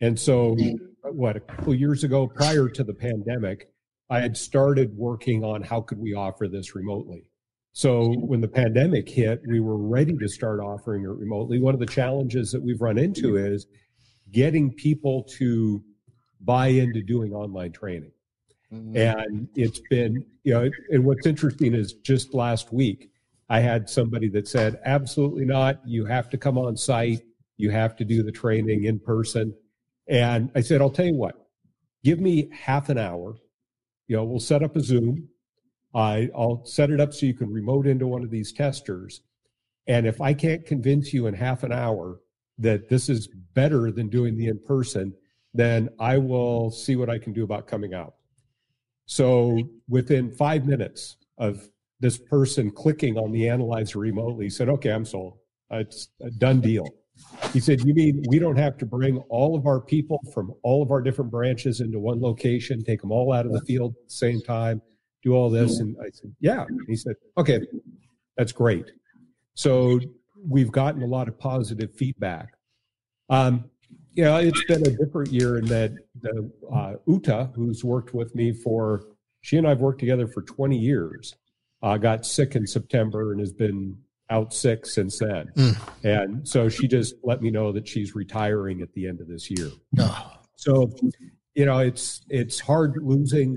And so, mm-hmm. what, a couple years ago, prior to the pandemic, I had started working on how could we offer this remotely. So when the pandemic hit, we were ready to start offering it remotely. One of the challenges that we've run into mm-hmm. is getting people to buy into doing online training. Mm-hmm. And it's been, you know, and what's interesting is just last week, I had somebody that said, absolutely not. You have to come on site. You have to do the training in person. And I said, I'll tell you what, give me half an hour. You know, we'll set up a Zoom. I, I'll set it up so you can remote into one of these testers. And if I can't convince you in half an hour that this is better than doing the in person, then I will see what I can do about coming out. So within five minutes of this person clicking on the analyzer remotely, said, okay, I'm sold. It's a done deal. He said, You mean we don't have to bring all of our people from all of our different branches into one location, take them all out of the field at the same time, do all this? And I said, Yeah. He said, Okay, that's great. So we've gotten a lot of positive feedback. Um, know, it's been a different year in that the uh, Uta, who's worked with me for, she and I've worked together for 20 years, uh, got sick in September and has been out sick since then. Mm. And so she just let me know that she's retiring at the end of this year. Oh. So, you know, it's it's hard losing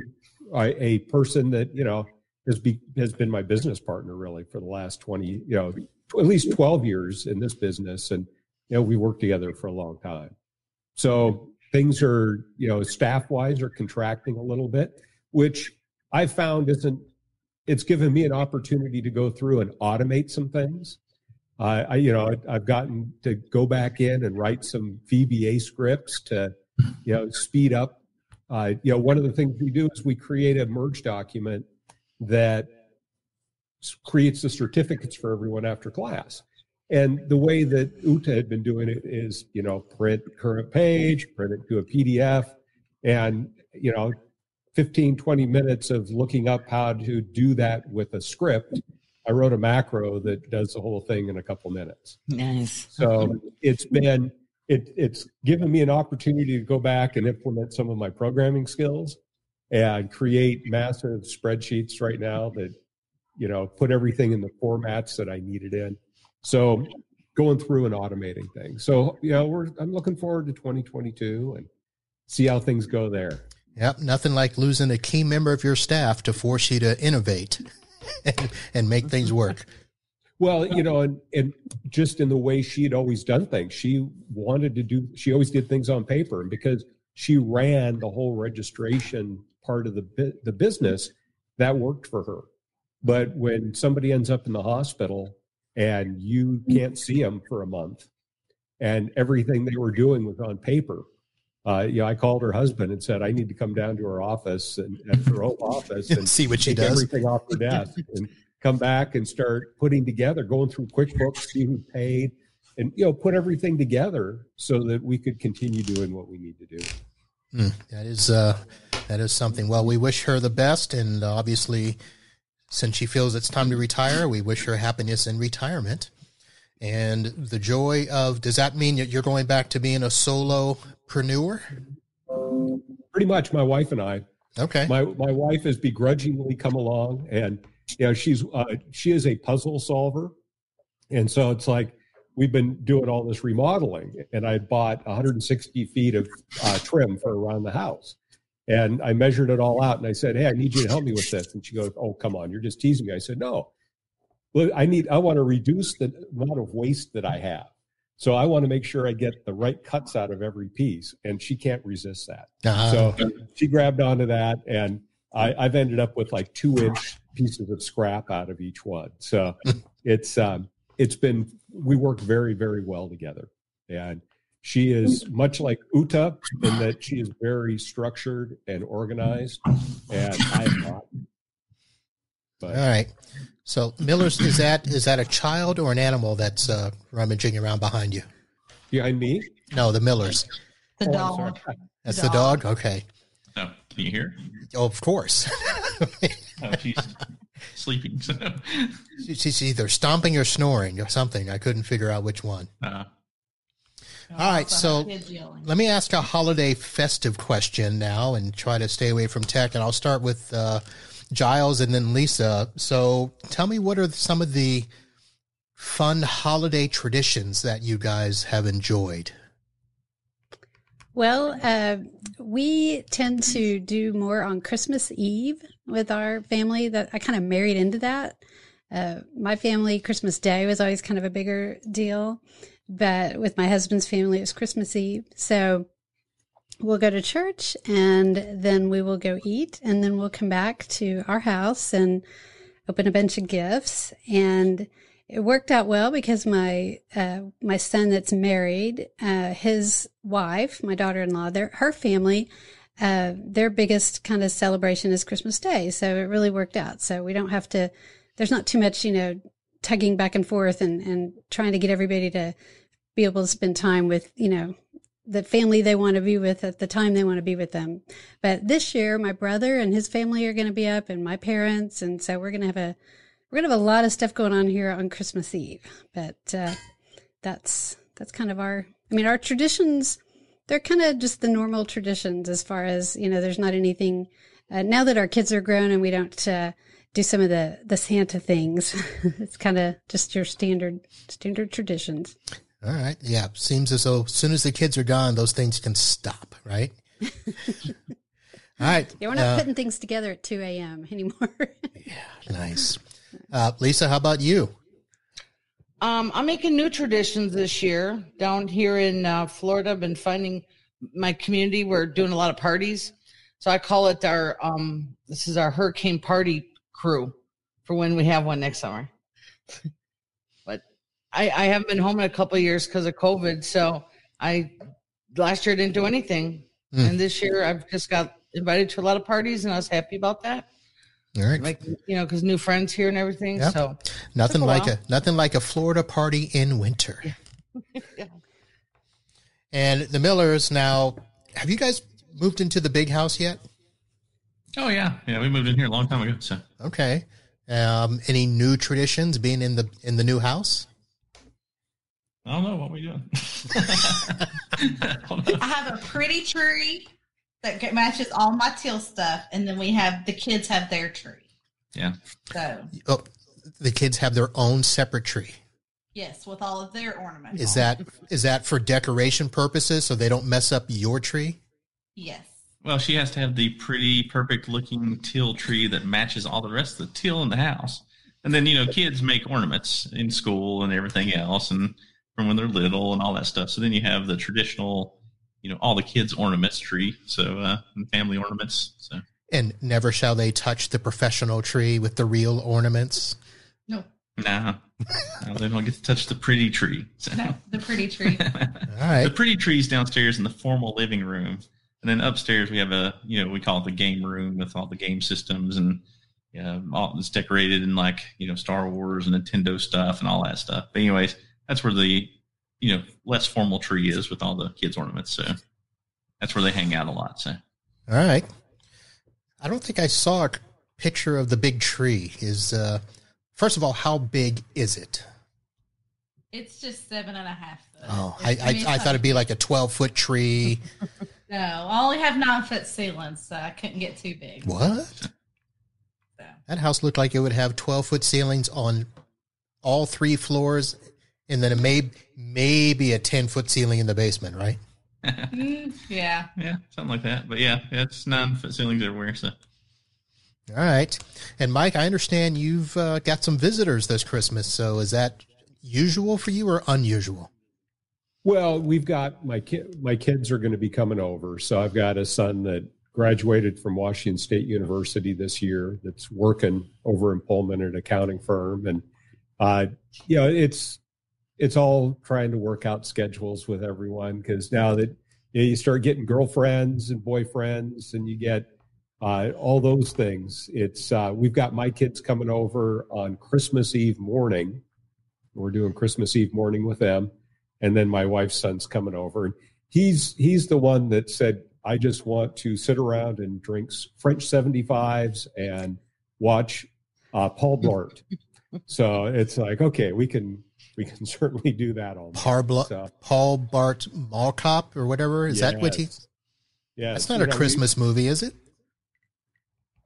a, a person that you know has be has been my business partner really for the last 20, you know, at least 12 years in this business and you know we worked together for a long time so things are you know staff wise are contracting a little bit which i found isn't it's given me an opportunity to go through and automate some things uh, i you know i've gotten to go back in and write some vba scripts to you know speed up uh, you know one of the things we do is we create a merge document that creates the certificates for everyone after class. And the way that Uta had been doing it is, you know, print current page, print it to a PDF, and, you know, 15, 20 minutes of looking up how to do that with a script. I wrote a macro that does the whole thing in a couple minutes. Nice. So it's been, it, it's given me an opportunity to go back and implement some of my programming skills and create massive spreadsheets right now that you know, put everything in the formats that I needed in. So going through and automating things. So, you know, we're I'm looking forward to 2022 and see how things go there. Yep, nothing like losing a key member of your staff to force you to innovate (laughs) and, and make things work. Well, you know, and, and just in the way she had always done things, she wanted to do, she always did things on paper. And because she ran the whole registration part of the, the business, that worked for her. But when somebody ends up in the hospital and you can't see them for a month and everything they were doing was on paper, uh, you know, I called her husband and said, I need to come down to her office and at her (laughs) office and see what she take does. everything off her desk and come back and start putting together, going through QuickBooks, see who paid, and you know, put everything together so that we could continue doing what we need to do. Mm, that is uh, that is something. Well, we wish her the best, and obviously, since she feels it's time to retire, we wish her happiness in retirement. And the joy of does that mean that you're going back to being a solopreneur? Pretty much, my wife and I. Okay. My my wife has begrudgingly come along, and you know she's uh, she is a puzzle solver, and so it's like we've been doing all this remodeling, and I bought 160 feet of uh, trim for around the house, and I measured it all out, and I said, "Hey, I need you to help me with this." And she goes, "Oh, come on, you're just teasing me." I said, "No, well, I need I want to reduce the amount of waste that I have." So I want to make sure I get the right cuts out of every piece, and she can't resist that. Uh-huh. So she grabbed onto that, and I, I've ended up with like two inch pieces of scrap out of each one. So (laughs) it's um, it's been we work very very well together, and she is much like Uta in that she is very structured and organized, and I am not. But All right. So Miller's is that is that a child or an animal that's uh, rummaging around behind you? behind me, No, the Millers. The Oh, dog. That's the dog. Okay. Oh, can you hear? Oh, of course. (laughs) Oh, she's sleeping. So, (laughs) She- She's either stomping or snoring or something. I couldn't figure out which one. uh, All right, so let me ask a holiday festive question now and try to stay away from tech. And I'll start with uh, Giles and then Lisa. So tell me what are some of the fun holiday traditions that you guys have enjoyed? Well, uh, we tend to do more on Christmas Eve with our family. That I kind of married into that. uh, my family, Christmas Day was always kind of a bigger deal, but with my husband's family, it was Christmas Eve. So we'll go to church and then we will go eat and then we'll come back to our house and open a bunch of gifts and it worked out well because my uh, my son that's married, uh, his wife, my daughter-in-law, their her family, uh, their biggest kind of celebration is Christmas Day, so it really worked out. So we don't have to. There's not too much, you know, tugging back and forth and and trying to get everybody to be able to spend time with, you know, the family they want to be with at the time they want to be with them. But this year, my brother and his family are going to be up, and my parents, and so we're going to have a we're gonna have a lot of stuff going on here on Christmas Eve, but uh, that's that's kind of our. I mean, our traditions. They're kind of just the normal traditions as far as you know. There's not anything uh, now that our kids are grown and we don't uh, do some of the the Santa things. (laughs) it's kind of just your standard standard traditions. All right. Yeah. Seems as though as soon as the kids are gone, those things can stop, right? (laughs) All right. Yeah, we're not Uh, putting things together at 2 a.m. anymore. (laughs) Yeah. Nice. Uh, Lisa, how about you? Um, I'm making new traditions this year down here in uh, Florida. I've been finding my community. We're doing a lot of parties, so I call it our um. This is our hurricane party crew for when we have one next summer. (laughs) but I, I haven't been home in a couple of years because of COVID. So I last year didn't do anything, Hmm. and this year I've just got invited to a lot of parties, and I was happy about that. All right. Like you know, because new friends here and everything. Yep. So Nothing a like while. a nothing like a Florida party in winter. Yeah. (laughs) (laughs) And the Millers now, have you guys moved into the big house yet? Oh yeah, yeah. We moved in here a long time ago. So Okay. Um, any new traditions being in the in the new house? I don't know what we doing. (laughs) I have a pretty tree that matches all my teal stuff, and then we have the kids have their tree. yeah. So Oh, the kids have their own separate tree. yes, with all of their ornaments. Is on that that for decoration purposes so they don't mess up your tree? yes? Well, she has to have the pretty, perfect looking teal tree that matches all the rest of the teal in the house. And then, you know, kids make ornaments in school and everything else, and from when they're little and all that stuff. So then you have the traditional, you know, all the kids' ornaments tree. So, uh, and family ornaments. So, And never shall they touch the professional tree with the real ornaments. No, nah, no, they don't get to touch the pretty tree. So. no, the pretty tree. (laughs) All right. The pretty trees downstairs in the formal living room, and then upstairs we have a you know we call it the game room with all the game systems and yeah, all it's decorated in like you know Star Wars and Nintendo stuff and all that stuff. But anyways, that's where the you know less formal tree is with all the kids ornaments. So that's where they hang out a lot. So All right. I don't think I saw a picture of the big tree. Is uh first of all, how big is it? it's just seven and a half. Foot. Oh, I It's- I, I thought it'd be like a twelve foot tree. (laughs) No, I only have nine foot ceilings, so I couldn't get too big. What? That house looked like it would have twelve foot ceilings on all three floors, and then it may maybe a ten foot ceiling in the basement, right? Mm, yeah. yeah, something like that. But yeah, yeah it's nine foot ceilings everywhere. So All right. And Mike, I understand you've uh, got some visitors this Christmas. So is that usual for you or unusual? Well, we've got my kid. My kids are going to be coming over, so I've got a son that graduated from Washington State University this year. That's working over in Pullman at an accounting firm, and uh, you know, it's it's all trying to work out schedules with everyone because now that you, know, you start getting girlfriends and boyfriends, and you get uh, all those things. It's uh, we've got my kids coming over on Christmas Eve morning. We're doing Christmas Eve morning with them and then my wife's son's coming over and he's he's the one that said i just want to sit around and drink french 75s and watch uh, paul blart so it's like okay we can we can (laughs) certainly do that. Paul, So, Paul Blart Mall Cop or whatever. Is that what he? Yeah, Yes. That's not You a know, we- Christmas movie, is it?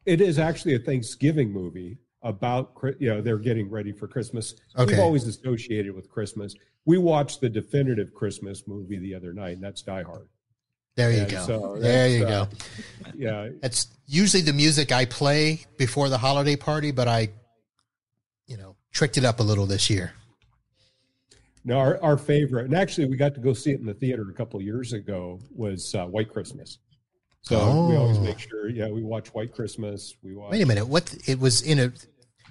It is actually a Thanksgiving movie about you know they're getting ready for Christmas. Okay. We've always associated with Christmas. We watched the definitive Christmas movie the other night, and that's Die Hard. There you And go. so there you uh, go. Yeah, That's usually the music I play before the holiday party, but I, you know, tricked it up a little this year. No, our, our favorite, and actually, we got to go see it in the theater a couple of years ago. Was uh, White Christmas. So we always Oh. make sure, yeah, we watch White Christmas. We watch. Wait a minute. What it was in a?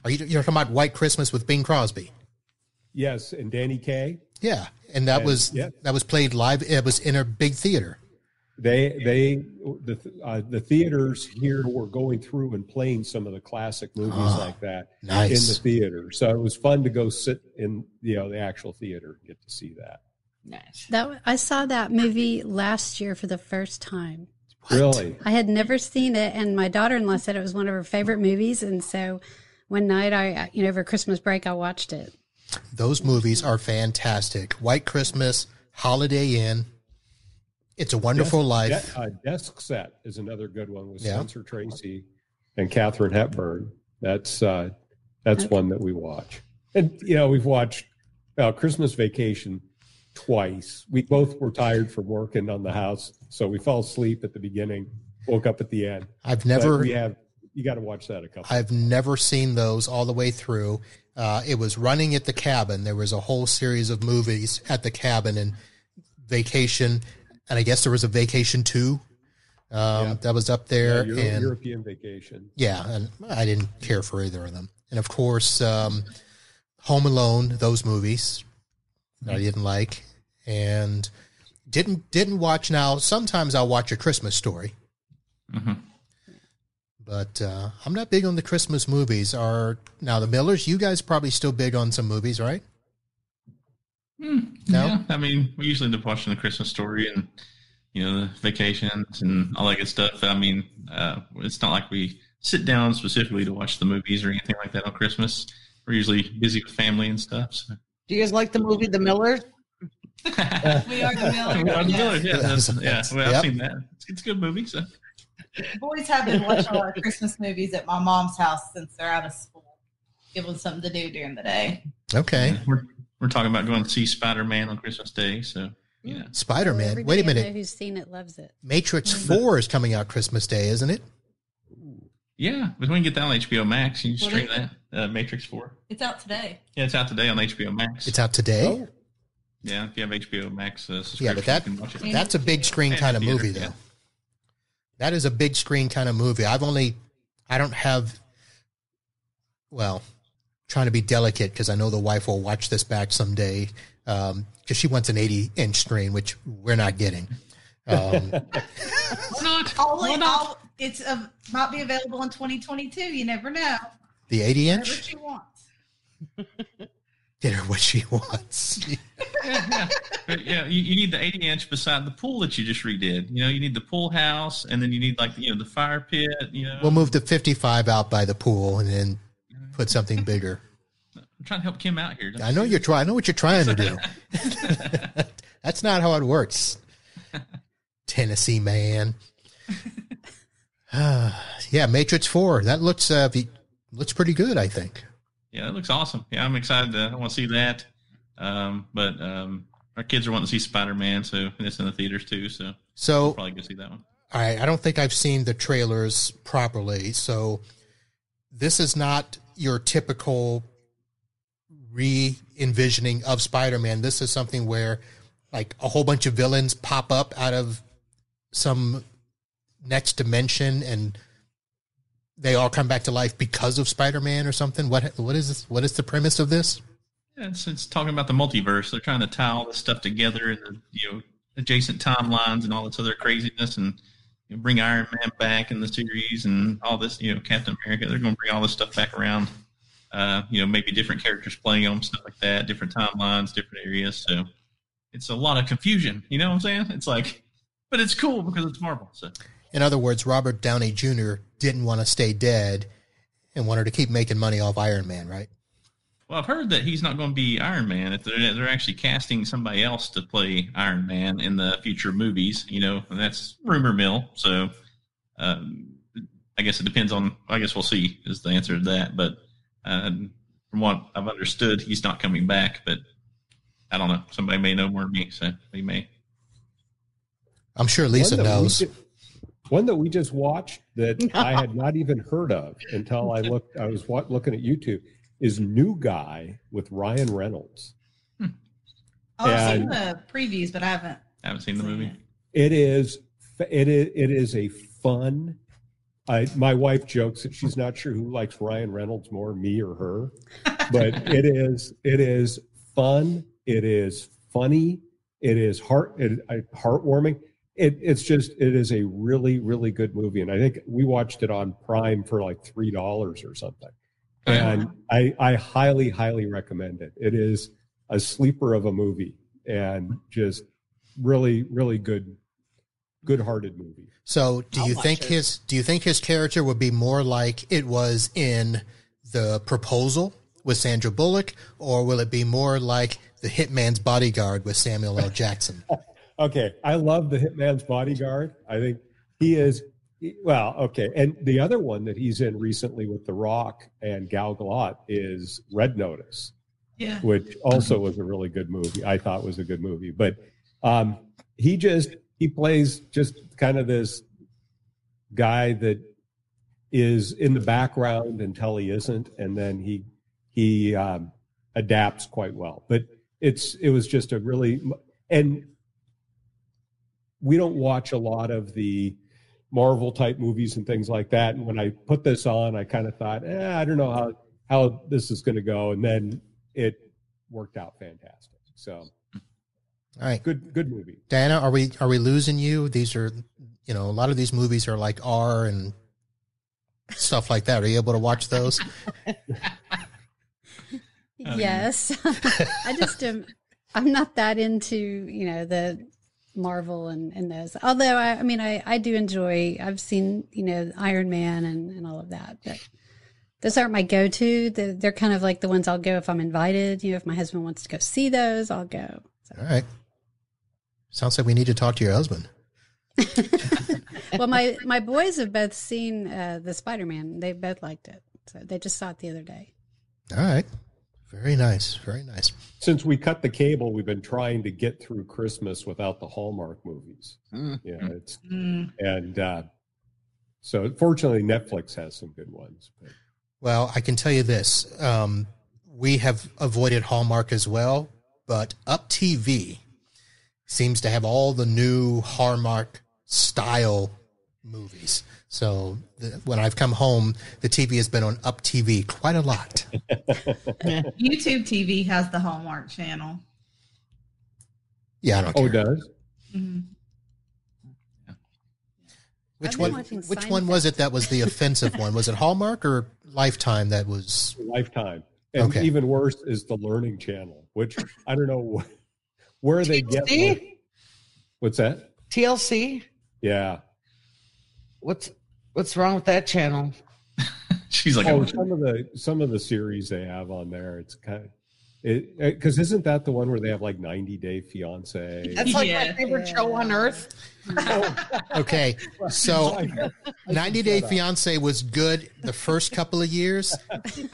Are you you're talking about White Christmas with Bing Crosby? Yes, and Danny Kaye. Yeah, and that And- was yeah. that was played live. It was in a big theater. They they the uh, the theaters here were going through and playing some of the classic movies Ah, like that nice. in the theater. So it was fun to go sit in you know the actual theater and get to see that. Nice. That I saw that movie last year for the first time. Really, I had never seen it, and my daughter-in-law said it was one of her favorite movies, and so one night I, you know, over Christmas break, I watched it. Those movies are fantastic. White Christmas, Holiday Inn. It's a Wonderful Desk- Life. De- uh, Desk Set is another good one with Yeah. Spencer Tracy and Katharine Hepburn. That's uh, that's one that we watch. And you know, we've watched uh, Christmas Vacation twice. We both were tired from working on the house, so we fell asleep at the beginning, woke up at the end. I've But never we have you got to watch that a couple. I've never seen those all the way through. Uh, it was running at the cabin. There was a whole series of movies at the cabin and Vacation, and I guess there was a Vacation too. um, that was up there. Yeah, Euro- and European Vacation. yeah, and I didn't care for either of them. And of course, um, Home Alone, those movies I didn't like, and didn't didn't watch. Now sometimes I'll watch a Christmas story, Mhm. but uh, I'm not big on the Christmas movies. Are now the Millers? You guys probably still big on some movies, right? Hmm, No? Yeah, I mean, we usually end up watching the Christmas story and you know the vacations and all that good stuff. I mean, uh, it's not like we sit down specifically to watch the movies or anything like that on Christmas. We're usually busy with family and stuff. So. Do you guys like the movie The Millers? (laughs) We are the We are the Millers. Millers, yeah, that's, yeah. Well, I've Yep. seen that. It's, it's a good movie. So Boys have been watching a lot of Christmas movies at my mom's house since they're out of school. Give them something to do during the day. Okay, we're we're talking about going to see Spider Man on Christmas Day. So you know, Spider Man. Everybody Wait a know minute, who's seen it loves it. Matrix Four is coming out Christmas Day, isn't it? yeah, but we can get that on HBO Max. You can What stream that uh, Matrix Four. It's out today. Yeah, it's out today on HBO Max. It's out today. Oh, Yeah, if you have HBO Max uh, subscription, Yeah, but that you can watch it. that's a big screen And kind of theater, movie, though. yeah. That is a big screen kind of movie. I've only, I don't have, well, trying to be delicate because I know the wife will watch this back someday because she wants an 80 inch screen, which we're not getting. Um, (laughs) not? Only, Why not? all, it's uh, might be available in 2022. You never know. the 80 Whatever inch, she wants. (laughs) get her what she wants. yeah, yeah. But yeah, you, you need the 80 inch beside the pool that you just redid. You know, you need the pool house, and then you need like you know the fire pit. You know, we'll move the 55 out by the pool and then put something bigger. (laughs) I'm trying to help Kim out here. I know you're trying. I know what you're trying to do. (laughs) (laughs) That's not how it works, Tennessee man. (sighs) yeah, Matrix Four. That looks uh, looks pretty good. I think. Yeah, that looks awesome. Yeah, I'm excited. To, I want to see that. Um, but um, our kids are wanting to see Spider Man, so and it's in the theaters too. So So we'll probably go see that one. I I don't think I've seen the trailers properly. So this is not your typical re envisioning of Spider Man. This is something where like a whole bunch of villains pop up out of some next dimension and they all come back to life because of Spider Man or something. What what is this? What is the premise of this? Yeah, it's, it's talking about the multiverse. They're trying to tie all this stuff together and the you know adjacent timelines and all this other craziness and you know, bring Iron Man back in the series and all this. You know, Captain America. They're going to bring all this stuff back around. Uh, you know, maybe different characters playing them, stuff like that, different timelines, different areas. So it's a lot of confusion. You know what I'm saying? It's like, but it's cool because it's Marvel. So In other words, Robert Downey Jr. didn't want to stay dead and wanted to keep making money off Iron Man, right? Well, I've heard that he's not going to be Iron Man. If they're, they're actually casting somebody else to play Iron Man in the future movies, you know, and that's rumor mill. So, um, I guess it depends on. I guess we'll see is the answer to that. But uh, from what I've understood, he's not coming back. But I don't know. Somebody may know more than me, so he may. I'm sure Lisa One that we knows. ju- one that we just watched that (laughs) I had not even heard of until I looked. I was looking at YouTube. Is New Guy with Ryan Reynolds. Hmm. Oh, I've seen the previews, but I haven't. I haven't seen the movie. It is it is it is a fun. I, my wife jokes that she's not sure who likes Ryan Reynolds more, me or her, (laughs) but it is it is fun. It is funny. It is heart it, heartwarming. It, it's just it is a really really good movie, and I think we watched it on Prime for like three dollars or something, and I I highly highly recommend it. It is a sleeper of a movie, and just really really good good hearted movie. So, do I'll you think it. his do you think his character would be more like it was in the proposal with Sandra Bullock, or will it be more like the Hitman's Bodyguard with Samuel L. Jackson? (laughs) Okay, I love the Hitman's Bodyguard. I think he is he- well. Okay, and the other one that he's in recently with The Rock and Gal Gadot is Red Notice, Yeah. which also was a really good movie. I thought was a good movie, but um, he just he plays just kind of this guy that is in the background until he isn't, and then he he um, adapts quite well. But it's it was just a really and we don't watch a lot of the Marvel type movies and things like that. And when I put this on, I kind of thought, eh, I don't know how how this is going to go, and then it worked out fantastic. So, all right, good good movie. Diana, are we are we losing you? These are, you know, a lot of these movies are like R and stuff like that. Are you able to watch those? (laughs) Yes. (laughs) I just am I'm not that into, you know, the Marvel and, and those. Although I, I mean I, I do enjoy I've seen, you know, Iron Man and, and all of that. But those aren't my go to. They're, they're kind of like the ones I'll go if I'm invited. You know, if my husband wants to go see those, I'll go. All right. Sounds like we need to talk to your husband. (laughs) well, my my boys have both seen uh, the Spider Man. They both liked it, so they just saw it the other day. All right. Very nice. Very nice. Since we cut the cable, we've been trying to get through Christmas without the Hallmark movies. Mm. Yeah, it's Mm. and uh, so fortunately Netflix has some good ones. But Well, I can tell you this. Um, we have avoided Hallmark as well, but Up TV seems to have all the new Hallmark style movies. So the, when I've come home, the TV has been on Up TV quite a lot. (laughs) YouTube TV has the Hallmark channel. Yeah, I don't oh, care. does Mhm. Which one? watching Which one was it that was the offensive one? Was it Hallmark or Lifetime? That was Lifetime. And Okay. even worse is the Learning Channel, which I don't know wh- where they get. What's that? TLC. Yeah. What's what's wrong with that channel? (laughs) She's like, oh, some of the some of the series they have on there, it's kind of it because isn't that the one where they have like 90 Day Fiance? That's like Yeah. my favorite show on earth. (laughs) okay. So, 90 Day Fiance was good the first couple of years.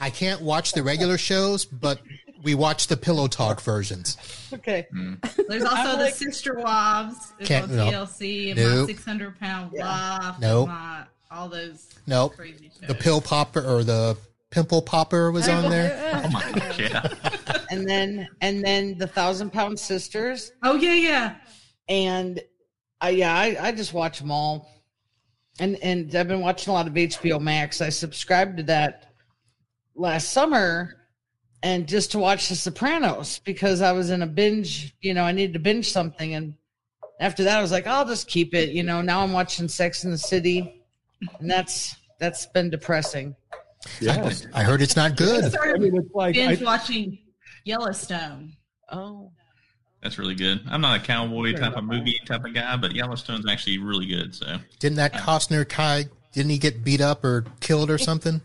I can't watch the regular shows, but we watch the Pillow Talk versions. Okay. Hmm. There's also I'm the like- Sister Wives. It's Can't- on no. TLC and Nope. my 600 pound wife. Nope. and My, all those Nope. crazy shows. The Pill Popper or the Pimple Popper was on there. oh my (laughs) god, yeah. And then and then the Thousand Pound Sisters. Oh yeah, yeah. And I yeah, I, I just watch them all. And and I've been watching a lot of HBO Max. I subscribed to that last summer and just to watch The Sopranos because I was in a binge, you know, I needed to binge something and after that I was like, I'll just keep it, you know. Now I'm watching Sex in the City and that's that's been depressing. Yes. I heard it's not good. I mean, it's like I, Binge watching Yellowstone. Oh. That's really good. I'm not a cowboy type of movie type of guy, but Yellowstone's actually really good. So Didn't that Costner guy, didn't he get beat up or killed or something?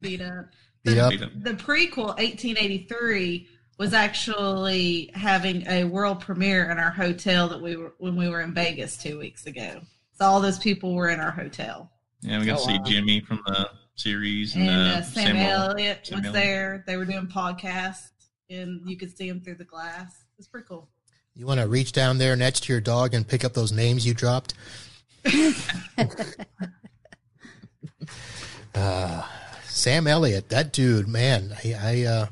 Beat up. Beat up? Beat up. The prequel, 1883, was actually having a world premiere in our hotel that we were when we were in Vegas two weeks ago. So all those people were in our hotel, yeah, we got to Oh, see wow. Jimmy from the series and, and uh, uh, Sam Samuel- Elliott was Elliott. there. They were doing podcasts, and you could see them through the glass. It's pretty cool. You want to reach down there next to your dog and pick up those names you dropped? (laughs) uh, Sam Elliott, that dude, man, I I, uh,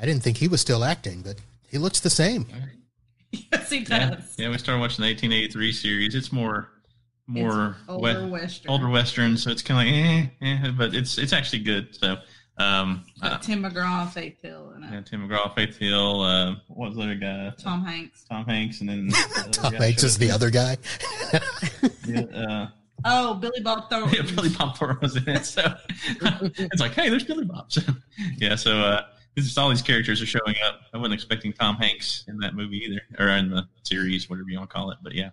I didn't think he was still acting, but he looks the same. (laughs) Yes, he does. Yeah, yeah, we started watching the 1883 series. It's more more older we- Western. older western, so it's kind of like eh, eh, but it's it's actually good. So, um, uh, Tim McGraw, Faith Hill, and uh, yeah, Tim McGraw, Faith Hill, uh, what was the other guy? Tom Hanks. Tom Hanks, and then the Tom Hanks is the other guy. (laughs) Yeah, uh, Oh, Billy Bob Thornton. (laughs) yeah, Billy Bob Thornton was in it. So (laughs) it's like, hey, there's Billy Bob. So, yeah, so uh, just all these characters are showing up. I wasn't expecting Tom Hanks in that movie either, or in the series, whatever you want to call it. But yeah,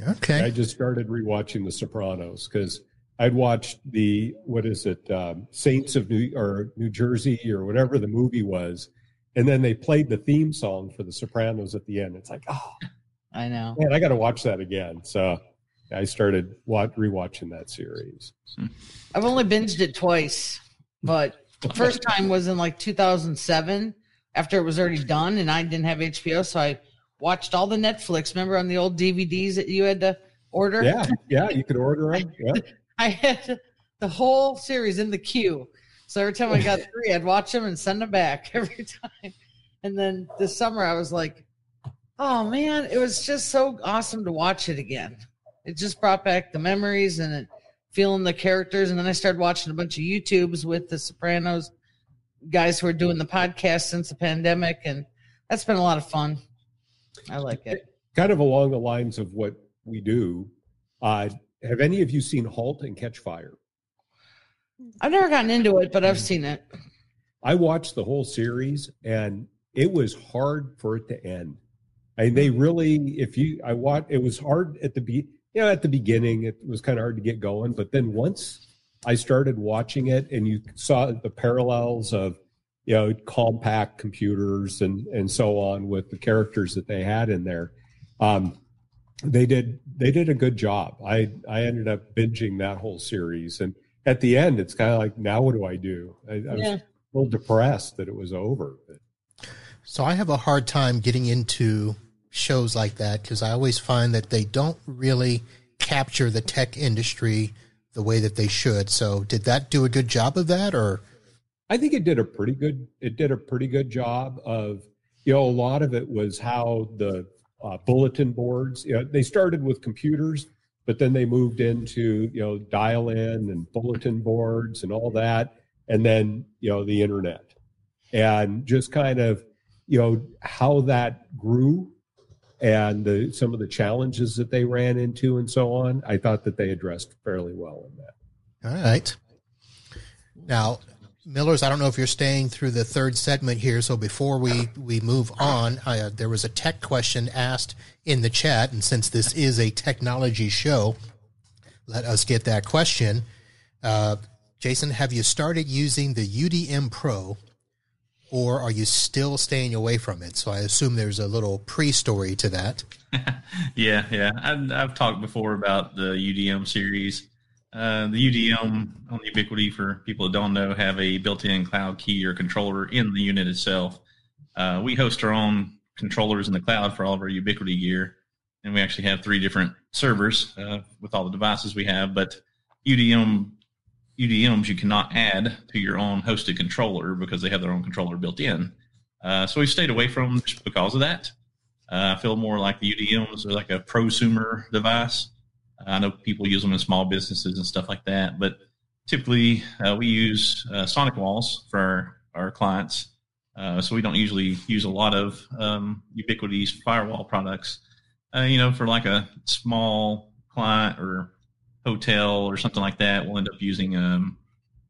Okay. I just started rewatching The Sopranos because I'd watched the what is it, um, Saints of New or New Jersey or whatever the movie was, and then they played the theme song for The Sopranos at the end. It's like, oh I know. man, I got to watch that again. So I started wa- rewatching that series. I've only binged it twice, but the first time was in like 2007 after it was already done and I didn't have HBO. So I watched all the Netflix. Remember on the old DVDs that you had to order? Yeah, yeah, you could order them. Yeah. (laughs) I had the whole series in the queue. So every time I got (laughs) three, I'd watch them and send them back (laughs) every time. And then this summer, I was like, oh man, it was just so awesome to watch it again. It just brought back the memories and it, feeling the characters. And then I started watching a bunch of YouTubes with the Sopranos guys who are doing the podcast since the pandemic. And that's been a lot of fun. I like it. Kind of along the lines of what we do. Uh, have any of you seen *Halt and Catch Fire*? I've never gotten into it, but I've seen it. I watched the whole series and it was hard for it to end. I mean, they really, if you, I watched, it was hard at the be, you know, at the beginning, it was kind of hard to get going. But then once I started watching it and you saw the parallels of, you know, compact computers and, and so on with the characters that they had in there, um, they did, they did a good job. I, I ended up binging that whole series. And at the end, it's kind of like, now what do I do? I, I was a little depressed that it was over. But So I have a hard time getting into shows like that because I always find that they don't really capture the tech industry the way that they should. So did that do a good job of that or I think it did a pretty good it did a pretty good job of you know a lot of it was how the uh, bulletin boards you know they started with computers but then they moved into you know dial in and bulletin boards and all that and then you know the internet and just kind of you know how that grew and the, some of the challenges that they ran into and so on i thought that they addressed fairly well in that All right. Now, Millers, I don't know if you're staying through the third segment here. So before we, we move on, uh, there was a tech question asked in the chat. And since this is a technology show, let us get that question. Uh, Jason, have you started using the UDM Pro or are you still staying away from it? So I assume there's a little pre story to that. (laughs) yeah, yeah. I've, I've talked before about the UDM series. Uh, the UDM on Ubiquiti, for people that don't know, have a built-in cloud key or controller in the unit itself. Uh, we host our own controllers in the cloud for all of our Ubiquiti gear, and we actually have three different servers uh, with all the devices we have. But UDM UDMs you cannot add to your own hosted controller because they have their own controller built in. Uh, so we stayed away from them just because of that. Uh, I feel more like the UDMs are like a prosumer device. I know people use them in small businesses and stuff like that, but typically uh, we use uh, SonicWalls for our, our clients. Uh, so we don't usually use a lot of um, Ubiquiti's firewall products. Uh, you know, for like a small client or hotel or something like that, we'll end up using, um,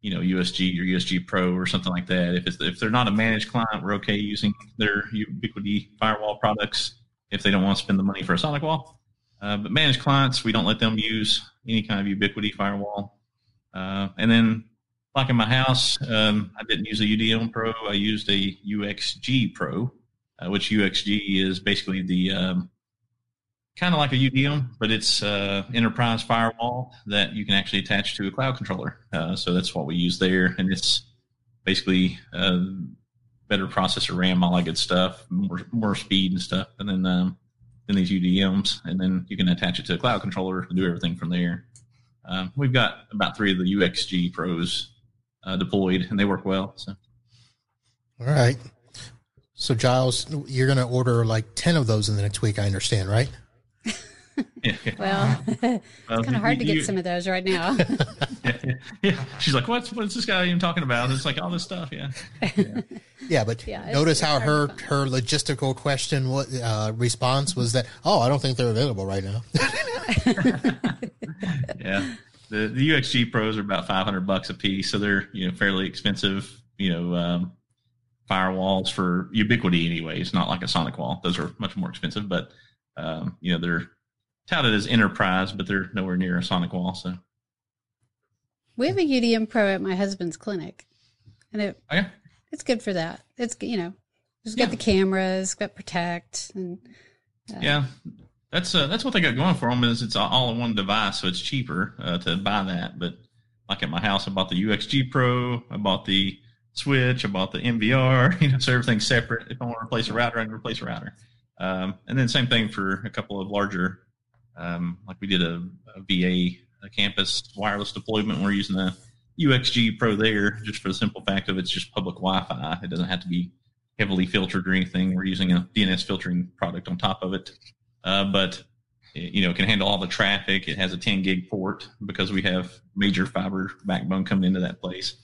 you know, USG or USG Pro or something like that. If it's, if they're not a managed client, we're okay using their Ubiquiti firewall products if they don't want to spend the money for a SonicWall. Uh, but managed clients, we don't let them use any kind of Ubiquiti firewall. Uh, and then, like in my house, um, I didn't use a UDM Pro. I used a UXG Pro, uh, which UXG is basically the um, kind of like a UDM, but it's uh, enterprise firewall that you can actually attach to a cloud controller. Uh, so that's what we use there, and it's basically uh, better processor RAM, all that good stuff, more more speed and stuff, and then um, than these UDMs, and then you can attach it to a cloud controller and do everything from there. Um, we've got about three of the UXG Pros uh, deployed, and they work well. So, all right. So Giles, you're going to order like ten of those in the next week. I understand, right? Yeah, (laughs) Well, (laughs) it's Well, kind of hard to you- get some of those right now. (laughs) yeah. She's like, "What's what's this guy even talking about?" And it's like all this stuff. Yeah. Yeah, but Yeah, notice it's how her her logistical question wa- uh, response was that, "Oh, I don't think they're available right now." yeah. The the UXG pros are about five hundred bucks a piece, so they're you know fairly expensive. You know, um, firewalls for Ubiquiti anyway. It's not like a SonicWall; those are much more expensive. But um, you know, they're touted as enterprise, but they're nowhere near a SonicWall. So we have a UDM Pro at my husband's clinic, and it okay. it's good for that. It's you know, it's got the cameras, got Protect, and uh, yeah, that's uh, that's what they got going for them. Is it's all in one device, so it's cheaper uh, to buy that. But like at my house, I bought the UXG Pro, I bought the Switch, I bought the NVR. (laughs) You know, so everything's separate. If I want to replace a router, I can replace a router. Um, and then same thing for a couple of larger, um, like we did a, a VA a campus wireless deployment. We're using the UXG Pro there just for the simple fact of it's just public Wi-Fi. It doesn't have to be heavily filtered or anything. We're using a DNS filtering product on top of it, uh, but it, you know it can handle all the traffic. It has a 10 gig port because we have major fiber backbone coming into that place.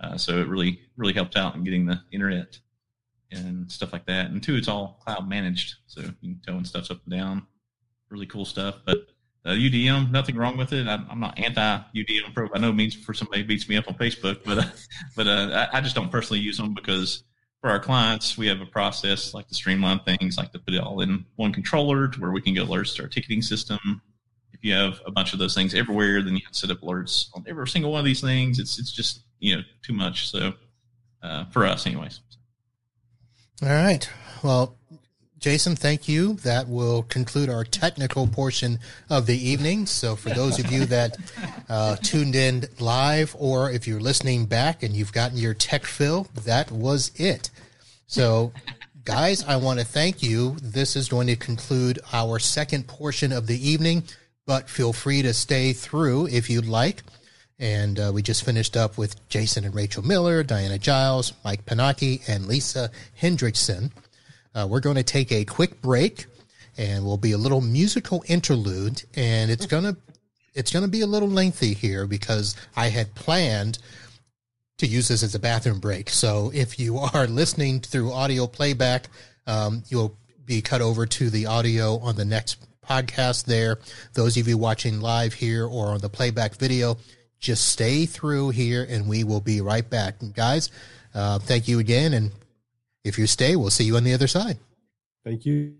Uh, so it really really helped out in getting the internet and stuff like that. And two, it's all cloud managed, so you can towing stuff's up and down. Really cool stuff. But uh, UDM, nothing wrong with it. I, I'm not anti UDM Pro by no means. For somebody beats me up on Facebook, but uh, (laughs) but uh, I, I just don't personally use them because for our clients, we have a process like to streamline things, like to put it all in one controller to where we can get alerts to our ticketing system. If you have a bunch of those things everywhere, then you have to set up alerts on every single one of these things. It's it's just you know too much. So uh, for us, anyways. All right. Well, Jason, thank you. That will conclude our technical portion of the evening. So, for those of you that uh, tuned in live, or if you're listening back and you've gotten your tech fill, that was it. So, guys, I want to thank you. This is going to conclude our second portion of the evening, but feel free to stay through if you'd like. And uh, we just finished up with Jason and Rachel Miller, Diana Giles, Mike Pennachi, and Lisa Hendrickson. Uh, we're going to take a quick break, and we'll be a little musical interlude, and it's gonna it's gonna be a little lengthy here because I had planned to use this as a bathroom break. So if you (laughs) are listening through audio playback, um, you'll be cut over to the audio on the next podcast. There, those of you watching live here or on the playback video, just stay through here, and we will be right back, and guys. Uh, thank you again, and if you stay, we'll see you on the other side. Thank you.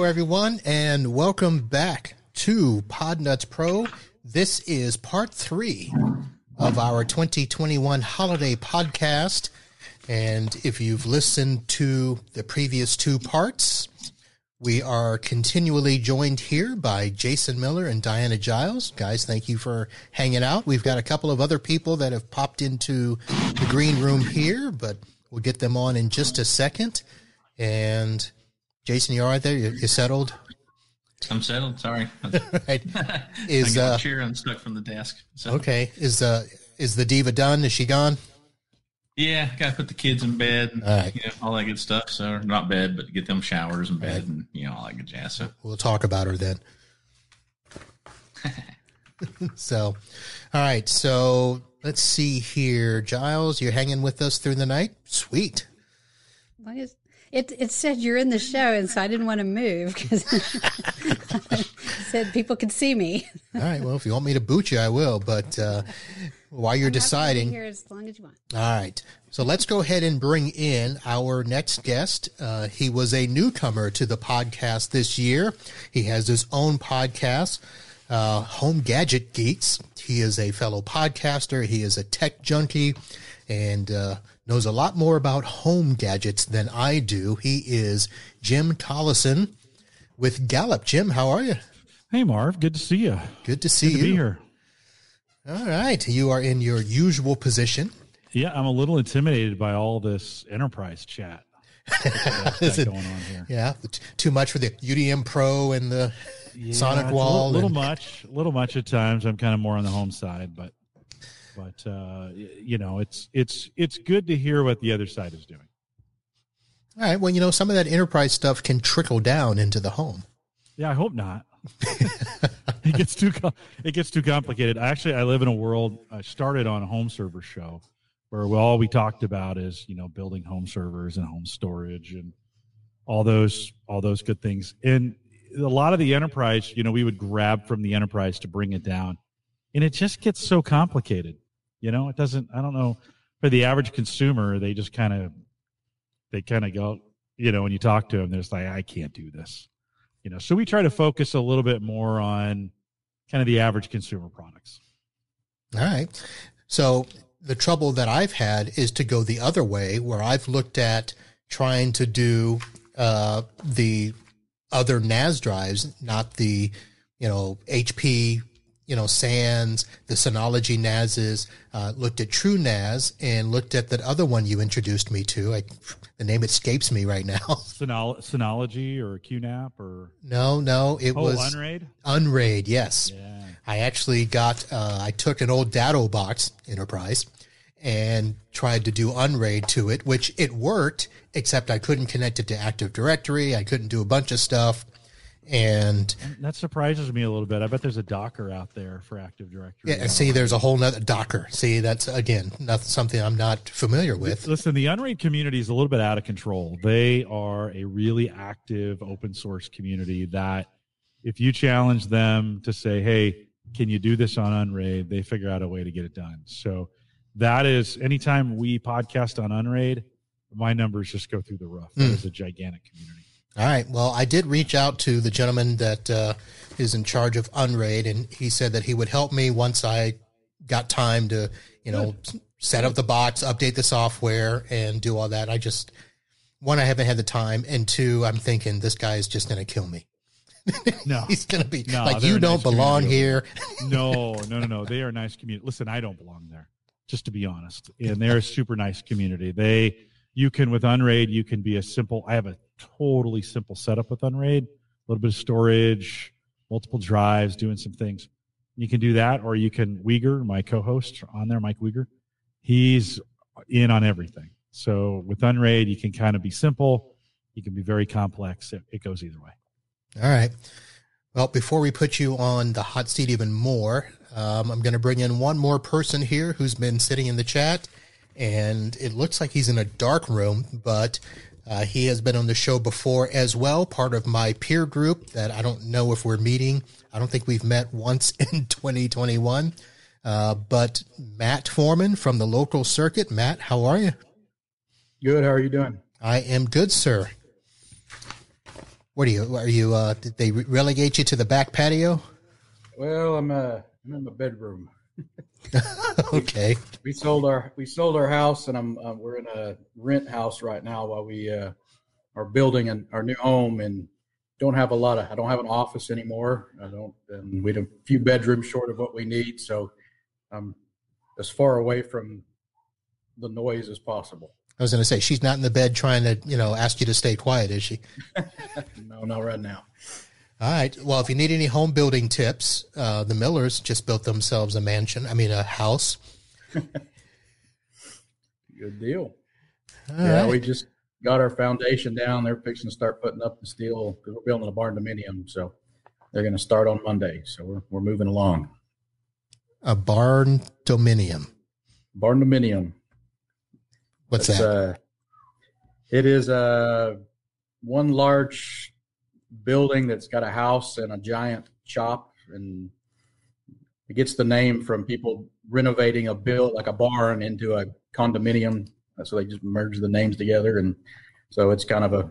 Hello, everyone, and welcome back to Podnutz Pro. This is part three of our 2021 holiday podcast. And if you've listened to the previous two parts, we are continually joined here by Jason Miller and Diana Giles. Guys, thank you for hanging out. We've got a couple of other people that have popped into the green room here, but we'll get them on in just a second. And Jason, you all right there? You, you settled? I'm settled. Sorry. (laughs) right. Is I got uh, chair unstuck from the desk. So. Okay. Is uh is the diva done? Is she gone? Yeah, got to put the kids in bed, and, all, right. you know, all that good stuff. So not bed, but get them showers and bed, right. and you know all that good jazz. So we'll talk about her then. (laughs) so, all right. So let's see here, Giles. You're hanging with us through the night. Sweet. Long as it it said you're in the show, and so I didn't want to move because (laughs) said people could see me. All right. Well, if you want me to boot you, I will. But uh, while you're I'm deciding, here as long as you want. All right. So let's go ahead and bring in our next guest. Uh, he was a newcomer to the podcast this year. He has his own podcast, uh, Home Gadget Geeks. He is a fellow podcaster. He is a tech junkie and uh, knows a lot more about home gadgets than I do. He is Jim Collison with Gallup. Jim, how are you? Hey, Marv. Good to see you. Good to see Good you. To be here. All right. You are in your usual position. Yeah, I'm a little intimidated by all this enterprise chat. (laughs) Is it, going on here. Yeah, too much for the UDM Pro and the yeah, SonicWall. A little, little much, a little much at times. I'm kind of more on the home side, but but uh, you know, it's it's it's good to hear what the other side is doing. All right. Well, you know, some of that enterprise stuff can trickle down into the home. Yeah, I hope not. (laughs) it gets too it gets too complicated. Actually, I live in a world. I started on a home server show where all we talked about is you know building home servers and home storage and all those all those good things. And a lot of the enterprise, you know, we would grab from the enterprise to bring it down, and it just gets so complicated. You know, it doesn't. I don't know for the average consumer, they just kind of they kind of go. You know, when you talk to them, they're just like, I can't do this you know so we try to focus a little bit more on kind of the average consumer products all right so the trouble that i've had is to go the other way where i've looked at trying to do uh, the other nas drives not the you know hp you know, SANs, the Synology NASs, uh, looked at TrueNAS and looked at that other one you introduced me to. I, the name escapes me right now. (laughs) Synol- Synology or QNAP or no, no, it oh, was Unraid. Unraid, yes. Yeah. I actually got. Uh, I took an old Datto box Enterprise and tried to do Unraid to it, which it worked, except I couldn't connect it to Active Directory. I couldn't do a bunch of stuff and that surprises me a little bit. I bet there's a Docker out there for Active Directory. Yeah, see, there's a whole nother Docker. See, that's again not something I'm not familiar with. Listen, the Unraid community is a little bit out of control. They are a really active open source community that, if you challenge them to say, "Hey, can you do this on Unraid?" they figure out a way to get it done. So that is anytime we podcast on Unraid, my numbers just go through the roof. Mm. is a gigantic community. All right. Well, I did reach out to the gentleman that uh, is in charge of Unraid, and he said that he would help me once I got time to, you know, Good. set up the box, update the software, and do all that. I just one, I haven't had the time, and two, I'm thinking this guy is just going to kill me. (laughs) No, he's going to be no, like you don't nice belong here. no, (laughs) no, no, no. They are a nice community. Listen, I don't belong there, just to be honest. And they're a super nice community. They, you can with Unraid, you can be a simple. I have a totally simple setup with Unraid, a little bit of storage, multiple drives, doing some things. You can do that, or you can Uyghur, my co-host on there, Mike Uyghur. He's in on everything. So with Unraid, you can kind of be simple. You can be very complex. It, it goes either way. All right. Well, before we put you on the hot seat even more, um, I'm going to bring in one more person here who's been sitting in the chat, and it looks like he's in a dark room, but uh, he has been on the show before as well, part of my peer group that I don't know if we're meeting. I don't think we've met once (laughs) in 2021. Uh, but Matt Forman from the local circuit. Matt, how are you? Good. How are you doing? I am good, sir. What are you? Are you? Uh, did they relegate you to the back patio? Well, I'm uh, I'm in my bedroom. (laughs) (laughs) okay. We sold our we sold our house, and I'm uh, we're in a rent house right now while we uh, are building an, our new home, and don't have a lot of. I don't have an office anymore. I don't. And we have a few bedrooms short of what we need, so I'm as far away from the noise as possible. I was going to say she's not in the bed trying to you know ask you to stay quiet, is she? (laughs) no, not right now. All right. Well, if you need any home building tips, uh, the Millers just built themselves a mansion. I mean, a house. (laughs) Good deal. All yeah, right. we just got our foundation down. They're fixing to start putting up the steel because we're building a barn dominium. So they're going to start on Monday. So we're, we're moving along. A barn dominium. Barn dominium. What's that? Uh, it is uh, one large building that's got a house and a giant shop, and it gets the name from people renovating a build like a barn into a condominium. Uh, so they just merge the names together, and so it's kind of a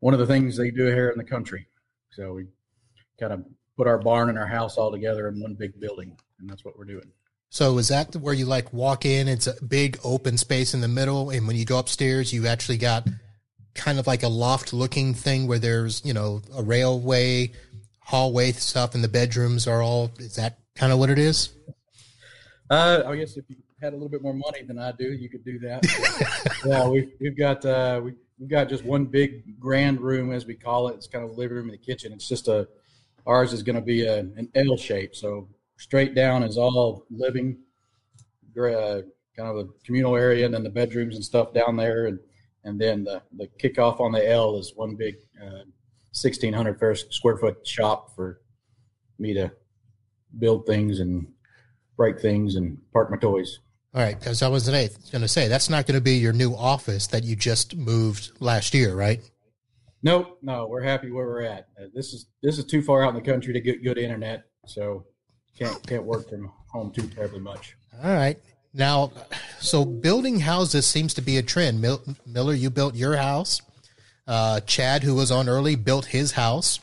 one of the things they do here in the country. So we kind of put our barn and our house all together in one big building, and that's what we're doing. So is that where you like walk in? It's a big open space in the middle, and when you go upstairs, you actually got kind of like a loft looking thing where there's you know a railway, hallway stuff, and the bedrooms are all. Is that kind of what it is? Uh, I guess if you had a little bit more money than I do, you could do that. (laughs) yeah, we've we've got uh, we, we've got just one big grand room, as we call it. It's kind of the living room and the kitchen. It's just a ours is going to be a, an L shape, so straight down is all living, uh, kind of a communal area, and then the bedrooms and stuff down there, and and then the the kickoff on the L is one big uh, sixteen hundred square foot shop for me to build things and break things and park my toys. All right, because I was going to say that's not going to be your new office that you just moved last year, right? Nope, no, we're happy where we're at. Uh, this is this is too far out in the country to get good internet, so can't can't work from home too terribly much. All right. Now, so building houses seems to be a trend. Mil- Miller, you built your house. Uh, Chad, who was on early, built his house.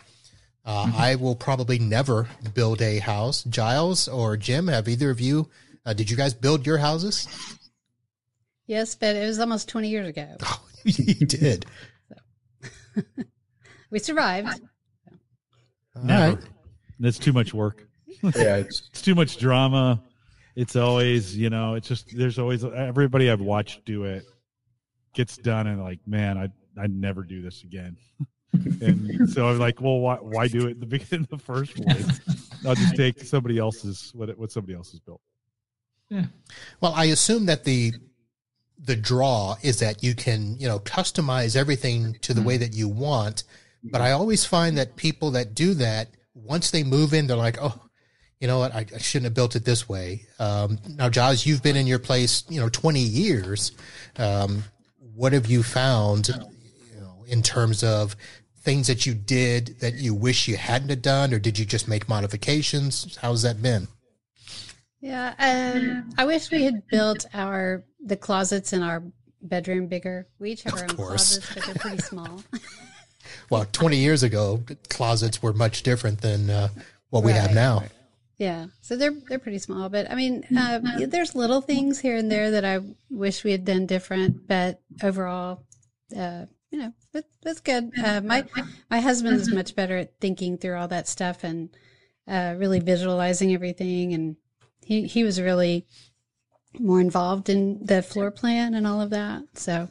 Uh, I will probably never build a house. Giles or Jim, have either of you? Uh, did you guys build your houses? Yes, but it was almost 20 years ago. (laughs) Oh, you did. (laughs) We survived. Never. It's too much work. Yeah, it's, (laughs) it's too much drama. It's always, you know, it's just there's always everybody I've watched do it gets done and like, man, I I never do this again. (laughs) and so I'm like, well, why why do it in the (laughs) beginning in the first place? I'll just take somebody else's what what somebody else has built. Yeah. Well, I assume that the the draw is that you can, you know, customize everything to the way mm-hmm. that you want. But I always find that people that do that, once they move in, they're like, oh, you know what, I, I shouldn't have built it this way. Um, now, Giles, you've been in your place, you know, 20 years. Um, what have you found, you know, in terms of things that you did that you wish you hadn't have done, or did you just make modifications? How's that been? Yeah, um, I wish we had built our the closets in our bedroom bigger. We each have our Of own course. closets, but they're pretty (laughs) small. Well, 20 years ago, closets were much different than uh, what we have Right, now. Yeah, so they're they're pretty small, but I mean, uh, there's little things here and there that I wish we had done different, but overall, uh, you know, it, it's good. Uh, my my husband is much better at thinking through all that stuff and uh, really visualizing everything, and he he was really more involved in the floor plan and all of that. So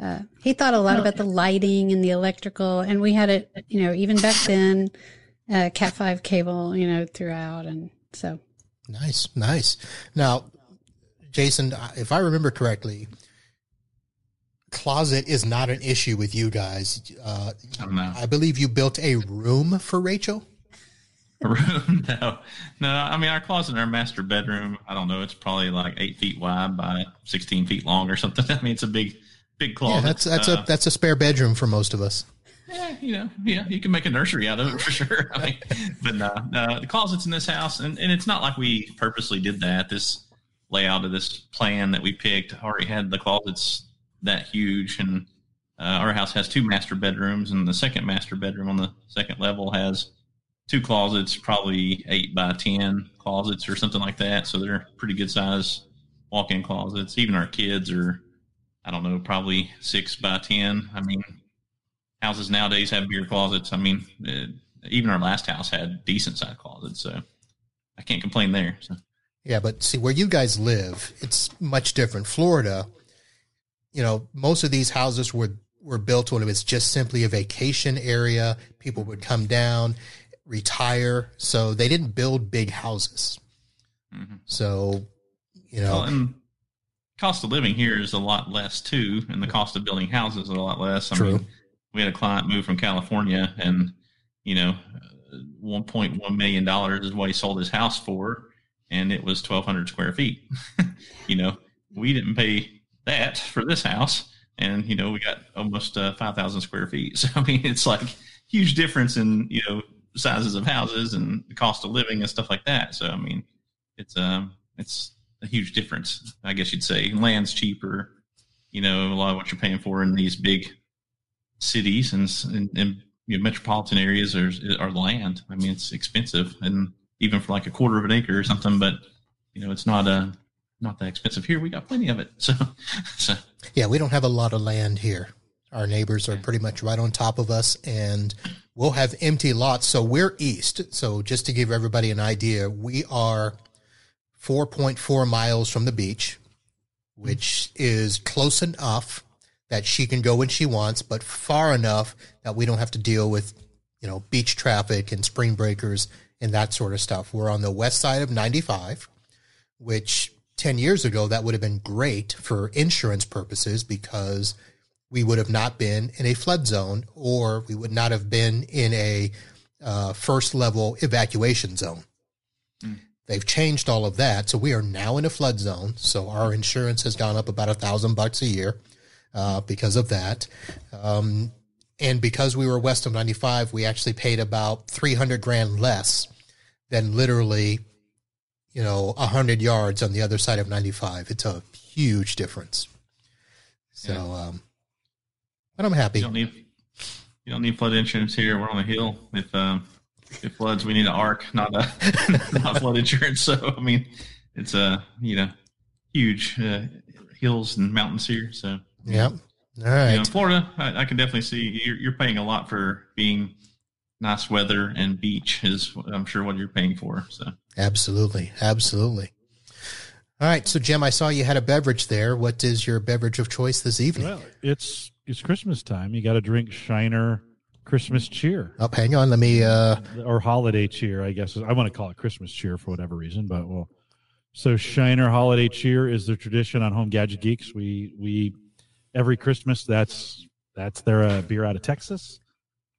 uh, he thought a lot about the lighting and the electrical, and we had it, you know, even back then, uh, Cat five cable, you know, throughout, and so Nice, nice. Now, Jason, if I remember correctly, closet is not an issue with you guys. Uh, I believe you built a room for Rachel. room. (laughs) No, no. I mean, our closet in our master bedroom. I don't know. It's probably like eight feet wide by sixteen feet long or something. (laughs) I mean, it's a big, big closet. Yeah, that's that's Uh, a that's a spare bedroom for most of us. Yeah, you know, yeah, you can make a nursery out of it for sure. I mean, but no, no, the closets in this house, and, and it's not like we purposely did that. This layout of this plan that we picked already had the closets that huge, and uh, our house has two master bedrooms, and the second master bedroom on the second level has two closets, probably eight by ten closets or something like that. So they're pretty good size walk-in closets. Even our kids are, I don't know, probably six by ten. I mean, houses nowadays have beer closets. I mean, uh, even our last house had decent sized closets, so I can't complain there. So. Yeah, but see where you guys live, it's much different. Florida, you know, most of these houses were were built when it was just simply a vacation area. People would come down, retire, so they didn't build big houses. Mm-hmm. So, you know, Well, and cost of living here is a lot less too, and the cost of building houses is a lot less. I True. mean, we had a client move from California, and you know, one point one million dollars is what he sold his house for, and it was twelve hundred square feet. (laughs) you know, we didn't pay that for this house, and you know, we got almost uh, five thousand square feet. (laughs) So I mean, it's like huge difference in you know sizes of houses and the cost of living and stuff like that. So I mean, it's um, it's a huge difference, I guess you'd say. Land's cheaper, you know, a lot of what you're paying for in these big cities and and, and you know, metropolitan areas are are land. I mean, it's expensive, and even for like a quarter of an acre or something, but you know, it's not a not that expensive here. We got plenty of it, (laughs) so so yeah, we don't have a lot of land here. Our neighbors are pretty much right on top of us, and we'll have empty lots. So we're east. So just to give everybody an idea, we are 4.4 miles from the beach, which is close enough that she can go when she wants, but far enough that we don't have to deal with, you know, beach traffic and spring breakers and that sort of stuff. We're on the west side of 95, which 10 years ago, that would have been great for insurance purposes because we would have not been in a flood zone or we would not have been in a uh, first level evacuation zone. They've changed all of that. So we are now in a flood zone. So our insurance has gone up about a thousand bucks a year uh, because of that. Um, and because we were west of 95, we actually paid about 300 grand less than literally, you know, 100 yards on the other side of 95. It's a huge difference. So, um, but I'm happy. you don't need you don't need flood insurance here. We're on a hill. If um, if floods, we need an arc, not a (laughs) not flood insurance. So I mean, it's a you know huge uh, hills and mountains here. So Yep. All you know, Florida, I, I can definitely see you're, you're paying a lot for being nice weather and beach is I'm sure what you're paying for. So Absolutely. Absolutely. All right. So, Jim, I saw you had a beverage there. What is your beverage of choice this evening? Well, it's it's Christmas time. You got to drink Shiner Christmas Cheer Oh, hang on. Let me, uh, or Holiday Cheer. I guess I want to call it Christmas Cheer for whatever reason, but well. So Shiner Holiday Cheer is the tradition on Home Gadget Geeks. We we every Christmas that's that's their uh, beer out of Texas.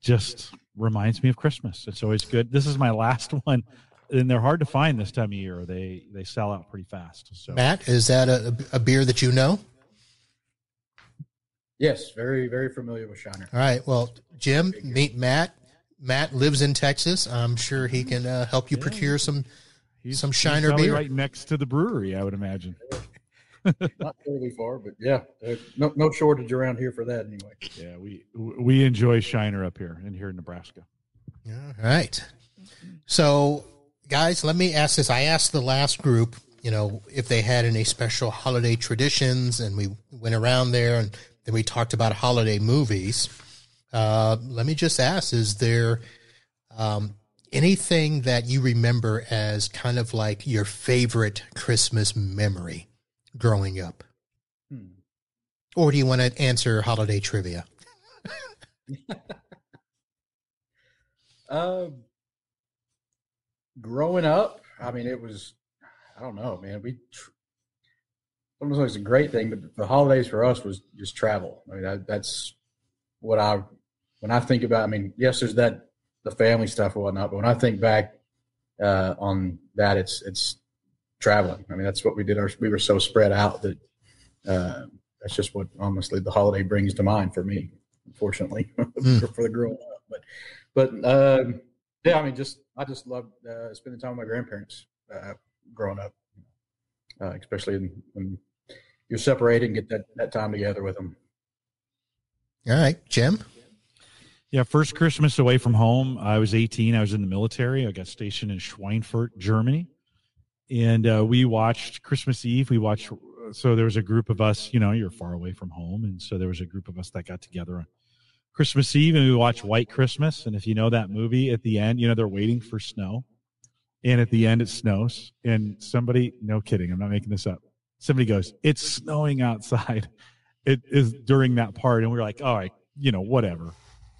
Just reminds me of Christmas. It's always good. This is my last (laughs) one, and they're hard to find this time of year. They they sell out pretty fast. So Matt, is that a, a beer that you know? Yes, very very familiar with Shiner. All right. Well, Jim, meet Matt. Matt lives in Texas. I'm sure he can uh, help you procure some some Shiner probably beer. right next to the brewery. I would imagine. (laughs) (laughs) Not terribly far, but yeah, uh, no no shortage around here for that anyway. Yeah, we we enjoy Shiner up here and here in Nebraska. All right. So, guys, let me ask this. I asked the last group, you know, if they had any special holiday traditions, and we went around there and then we talked about holiday movies. Uh, let me just ask is there um, anything that you remember as kind of like your favorite Christmas memory growing up? Hmm. Or do you want to answer holiday trivia? Uh, (laughs) growing up, I mean, it was, I don't know, man. We, tr- sometimes it's a great thing, but the holidays for us was just travel. I mean, that, that's what I, when I think about, I mean, yes, there's that, the family stuff and whatnot, but when I think back uh, on that, it's, it's traveling. I mean, that's what we did. Our, we were so spread out that uh, that's just what honestly the holiday brings to mind for me, unfortunately, (laughs) for, for the growing up. But, but um, yeah, I mean, just I just loved uh, spending time with my grandparents uh, growing up, uh, especially in, when you're separated and get that, that time together with them. All right, Jim. Yeah, first Christmas away from home. I was 18. I was in the military. I got stationed in Schweinfurt, Germany, and uh, we watched Christmas Eve. We watched. So there was a group of us. You know, you're far away from home, and so there was a group of us that got together on Christmas Eve, and we watched White Christmas. And if you know that movie, at the end, you know they're waiting for snow, and at the end it snows, and somebody, no kidding, I'm not making this up. Somebody goes, "It's snowing outside." (laughs) It is during that part, and we we're like, "All right, you know, whatever."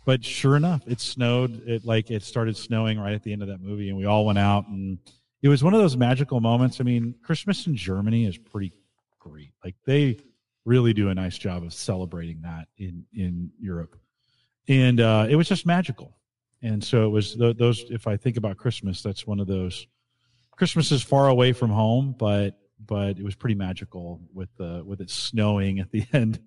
but sure enough, it snowed. It like it started snowing right at the end of that movie, and we all went out, and it was one of those magical moments. I mean, Christmas in Germany is pretty great. Like they really do a nice job of celebrating that in in Europe, and uh, it was just magical. And so it was th- those. If I think about Christmas, that's one of those. Christmas is far away from home, but but it was pretty magical with uh, with it snowing at the (laughs) end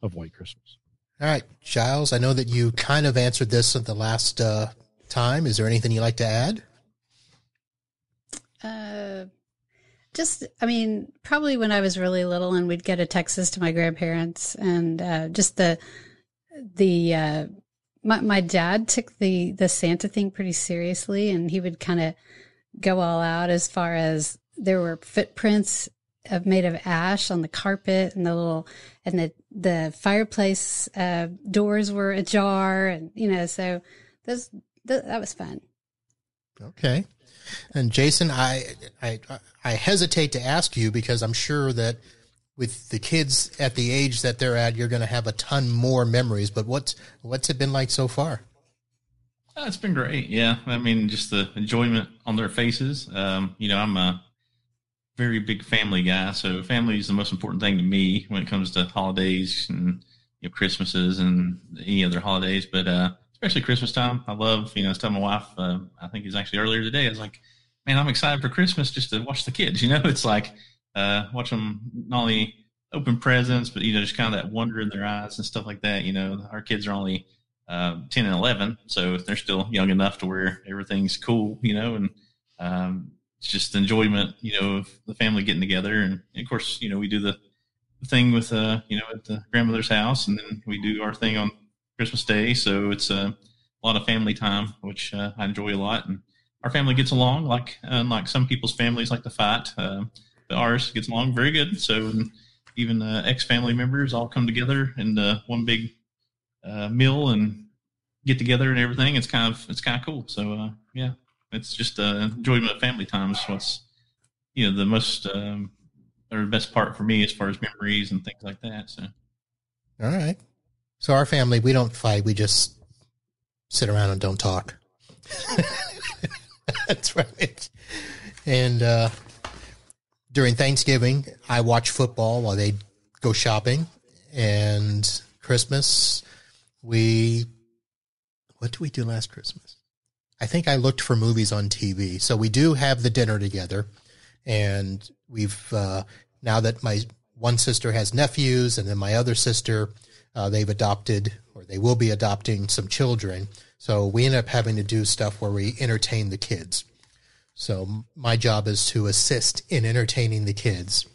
of White Christmas. All right, Giles, I know that you kind of answered this at the last uh, time. Is there anything you'd like to add? Uh, just, I mean, probably when I was really little and we'd get a Texas to my grandparents and uh, just the, the, uh, my, my dad took the, the Santa thing pretty seriously and he would kind of go all out as far as there were footprints of made of ash on the carpet and the little and the the fireplace uh, doors were ajar and you know so those th- that was fun. Okay and jason I, I i hesitate to ask you because i'm sure that with the kids at the age that they're at you're going to have a ton more memories but what's what's it been like so far uh, it's been great yeah i mean just the enjoyment on their faces um, you know i'm a very big family guy, so family is the most important thing to me when it comes to holidays and you know Christmases and any other holidays. But uh, especially Christmas time, I love. You know, I was telling my wife, uh, I think it's actually earlier today. I was like, man, I'm excited for Christmas just to watch the kids. (laughs) You know, it's like uh, watch them not only open presents, but you know, just kind of that wonder in their eyes and stuff like that. You know, our kids are only uh, 10 and 11, so they're still young enough to where everything's cool. You know, and um, it's just enjoyment, you know, of the family getting together. And of course, you know, we do the thing with, uh, you know, at the grandmother's house and then we do our thing on Christmas Day. So it's uh, a lot of family time, which uh, I enjoy a lot. And our family gets along like, unlike some people's families like to fight. Uh, ours gets along very good. So even uh, ex family members all come together in uh, one big uh, meal and get together and everything. It's kind of, it's kind of cool. So, uh, yeah, it's just uh, enjoyment of family time is what's you know the most um, or the best part for me as far as memories and things like that. So, all right. So our family, we don't fight. We just sit around and don't talk. (laughs) That's right. And uh, during Thanksgiving, I watch football while they go shopping. And Christmas, we what did we do last Christmas? I think I looked for movies on TV. So we do have the dinner together, and we've uh, now that my one sister has nephews, and then my other sister, uh, they've adopted or they will be adopting some children. So we end up having to do stuff where we entertain the kids. So my job is to assist in entertaining the kids,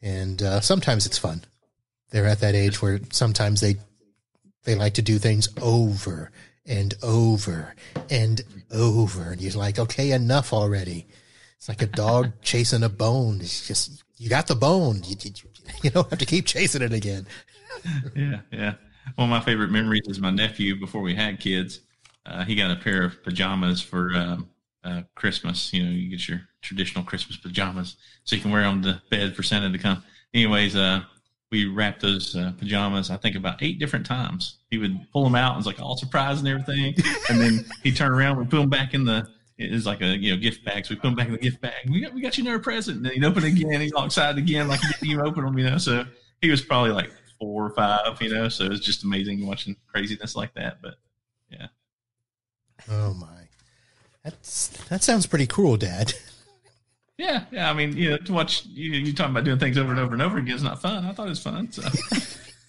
and uh, sometimes it's fun. They're at that age where sometimes they they like to do things over and over and over. And you're like, okay, enough already. It's like a dog (laughs) chasing a bone. It's just, you got the bone. You, you, you (laughs) don't have to keep chasing it again. Yeah, yeah. One of my favorite memories is my nephew before we had kids. Uh, he got a pair of pajamas for um, uh, Christmas. You know, you get your traditional Christmas pajamas so you can wear them to bed for Santa to come. Anyways, uh, we wrapped those uh, pajamas, I think about eight different times. He would pull them out and was like all surprised and everything. And then he'd turn around, we put them back in the, it was like a, you know, gift bag. So we put them back in the gift bag. We got, we got you another present. And then he'd open it again. He's all excited again, like he didn't even open them, you know? So he was probably like four or five, you know? So it was just amazing watching craziness like that. But yeah. Oh my. That's, that sounds pretty cruel, dad. Yeah, yeah. I mean, you know, to watch you, you talking about doing things over and over and over again is not fun. I thought it was fun. So.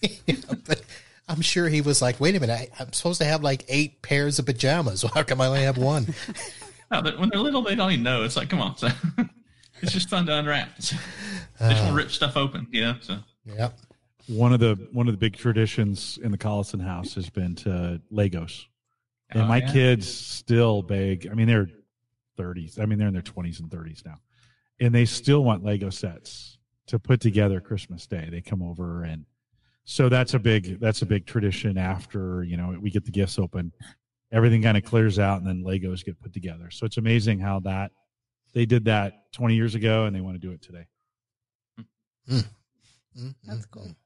(laughs) yeah, but I'm sure he was like, "Wait a minute, I, am supposed to have like eight pairs of pajamas. (laughs) Well, how come I only have one?" (laughs) no, when they're little, they don't even know. It's like, come on, so it's just fun to unwrap. So, they just want to rip stuff open, you know. So yep. One of the one of the big traditions in the Collison house has been to Legos, and Oh, my yeah. kids still beg. I mean, they're thirties. I mean, they're in their twenties and thirties now, and they still want Lego sets to put together Christmas Day. They come over, and so that's a big that's a big tradition. After you know we get the gifts open, everything kind of clears out, and then Legos get put together. So it's amazing how that they did that twenty years ago, and they want to do it today. Hmm. Hmm. That's hmm. cool.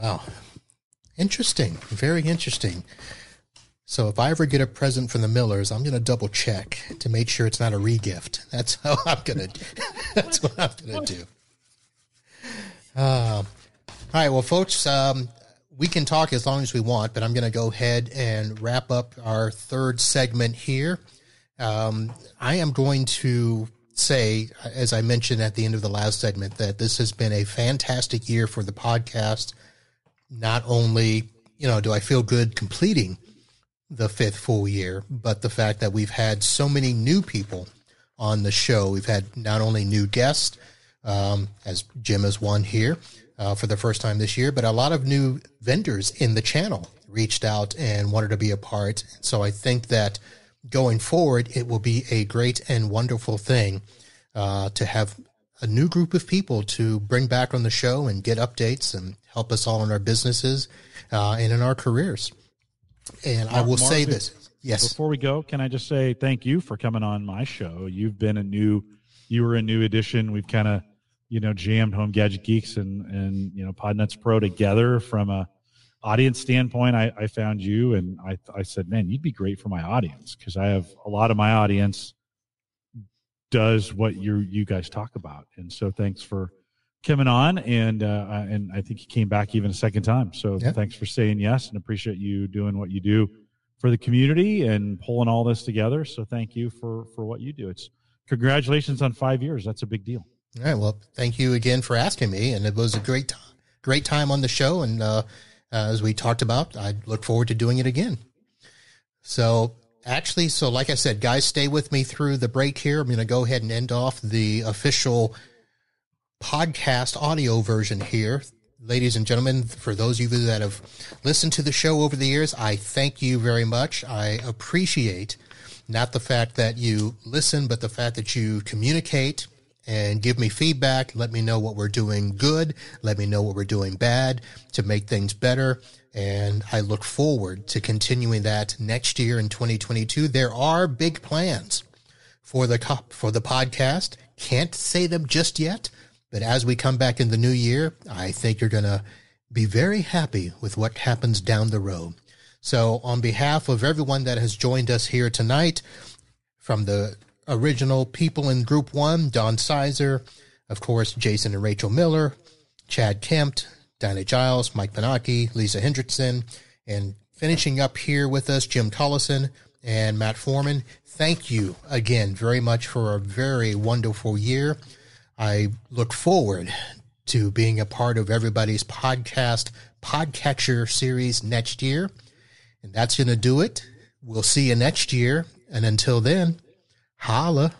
Wow. Interesting. Very interesting. So if I ever get a present from the Millers, I'm going to double check to make sure it's not a regift. That's how (laughs) I'm going to. That's what I'm going to do. Uh, all right. Well, folks, um, we can talk as long as we want, but I'm going to go ahead and wrap up our third segment here. Um, I am going to say, as I mentioned at the end of the last segment, that this has been a fantastic year for the podcast. Not only, you know, do I feel good completing the fifth full year, but the fact that we've had so many new people on the show. We've had not only new guests, um, as Jim is one here uh, for the first time this year, but a lot of new vendors in the channel reached out and wanted to be a part. So I think that going forward, it will be a great and wonderful thing uh, to have a new group of people to bring back on the show and get updates and help us all in our businesses uh, and in our careers. And I will Mark, say this. Yes. Before we go, can I just say thank you for coming on my show? You've been a new, you were a new addition. We've kind of, you know, jammed Home Gadget Geeks and and you know Podnutz Pro together from a audience standpoint. I, I found you and I I said, man, you'd be great for my audience because I have a lot of my audience does what you you guys talk about, and so thanks for coming on and uh, and I think he came back even a second time. So Yeah. thanks for saying yes and appreciate you doing what you do for the community and pulling all this together. So thank you for for what you do. It's congratulations on five years. That's a big deal. All right. Well, thank you again for asking me, and it was a great, time, great time on the show. And uh, as we talked about, I look forward to doing it again. So, actually, so like I said, guys, stay with me through the break here. I'm going to go ahead and end off the official podcast audio version here. Ladies and gentlemen, for those of you that have listened to the show over the years, I thank you very much. I appreciate not the fact that you listen, but the fact that you communicate and give me feedback. Let me know what we're doing good. Let me know what we're doing bad to make things better. And I look forward to continuing that next year in 2022. There are big plans for the for the podcast. Can't say them just yet, but as we come back in the new year, I think you're going to be very happy with what happens down the road. So, on behalf of everyone that has joined us here tonight, from the original people in Group One, Dawn Sizer, of course, Jason and Rachel Miller, Chad Kempt, Diana Giles, Mike Pennachi, Lisa Hendrickson, and finishing up here with us, Jim Collison and Matt Forman. Thank you again very much for a very wonderful year. I look forward to being a part of everybody's podcast podcatcher series next year. And that's going to do it. We'll see you next year. And until then, holla.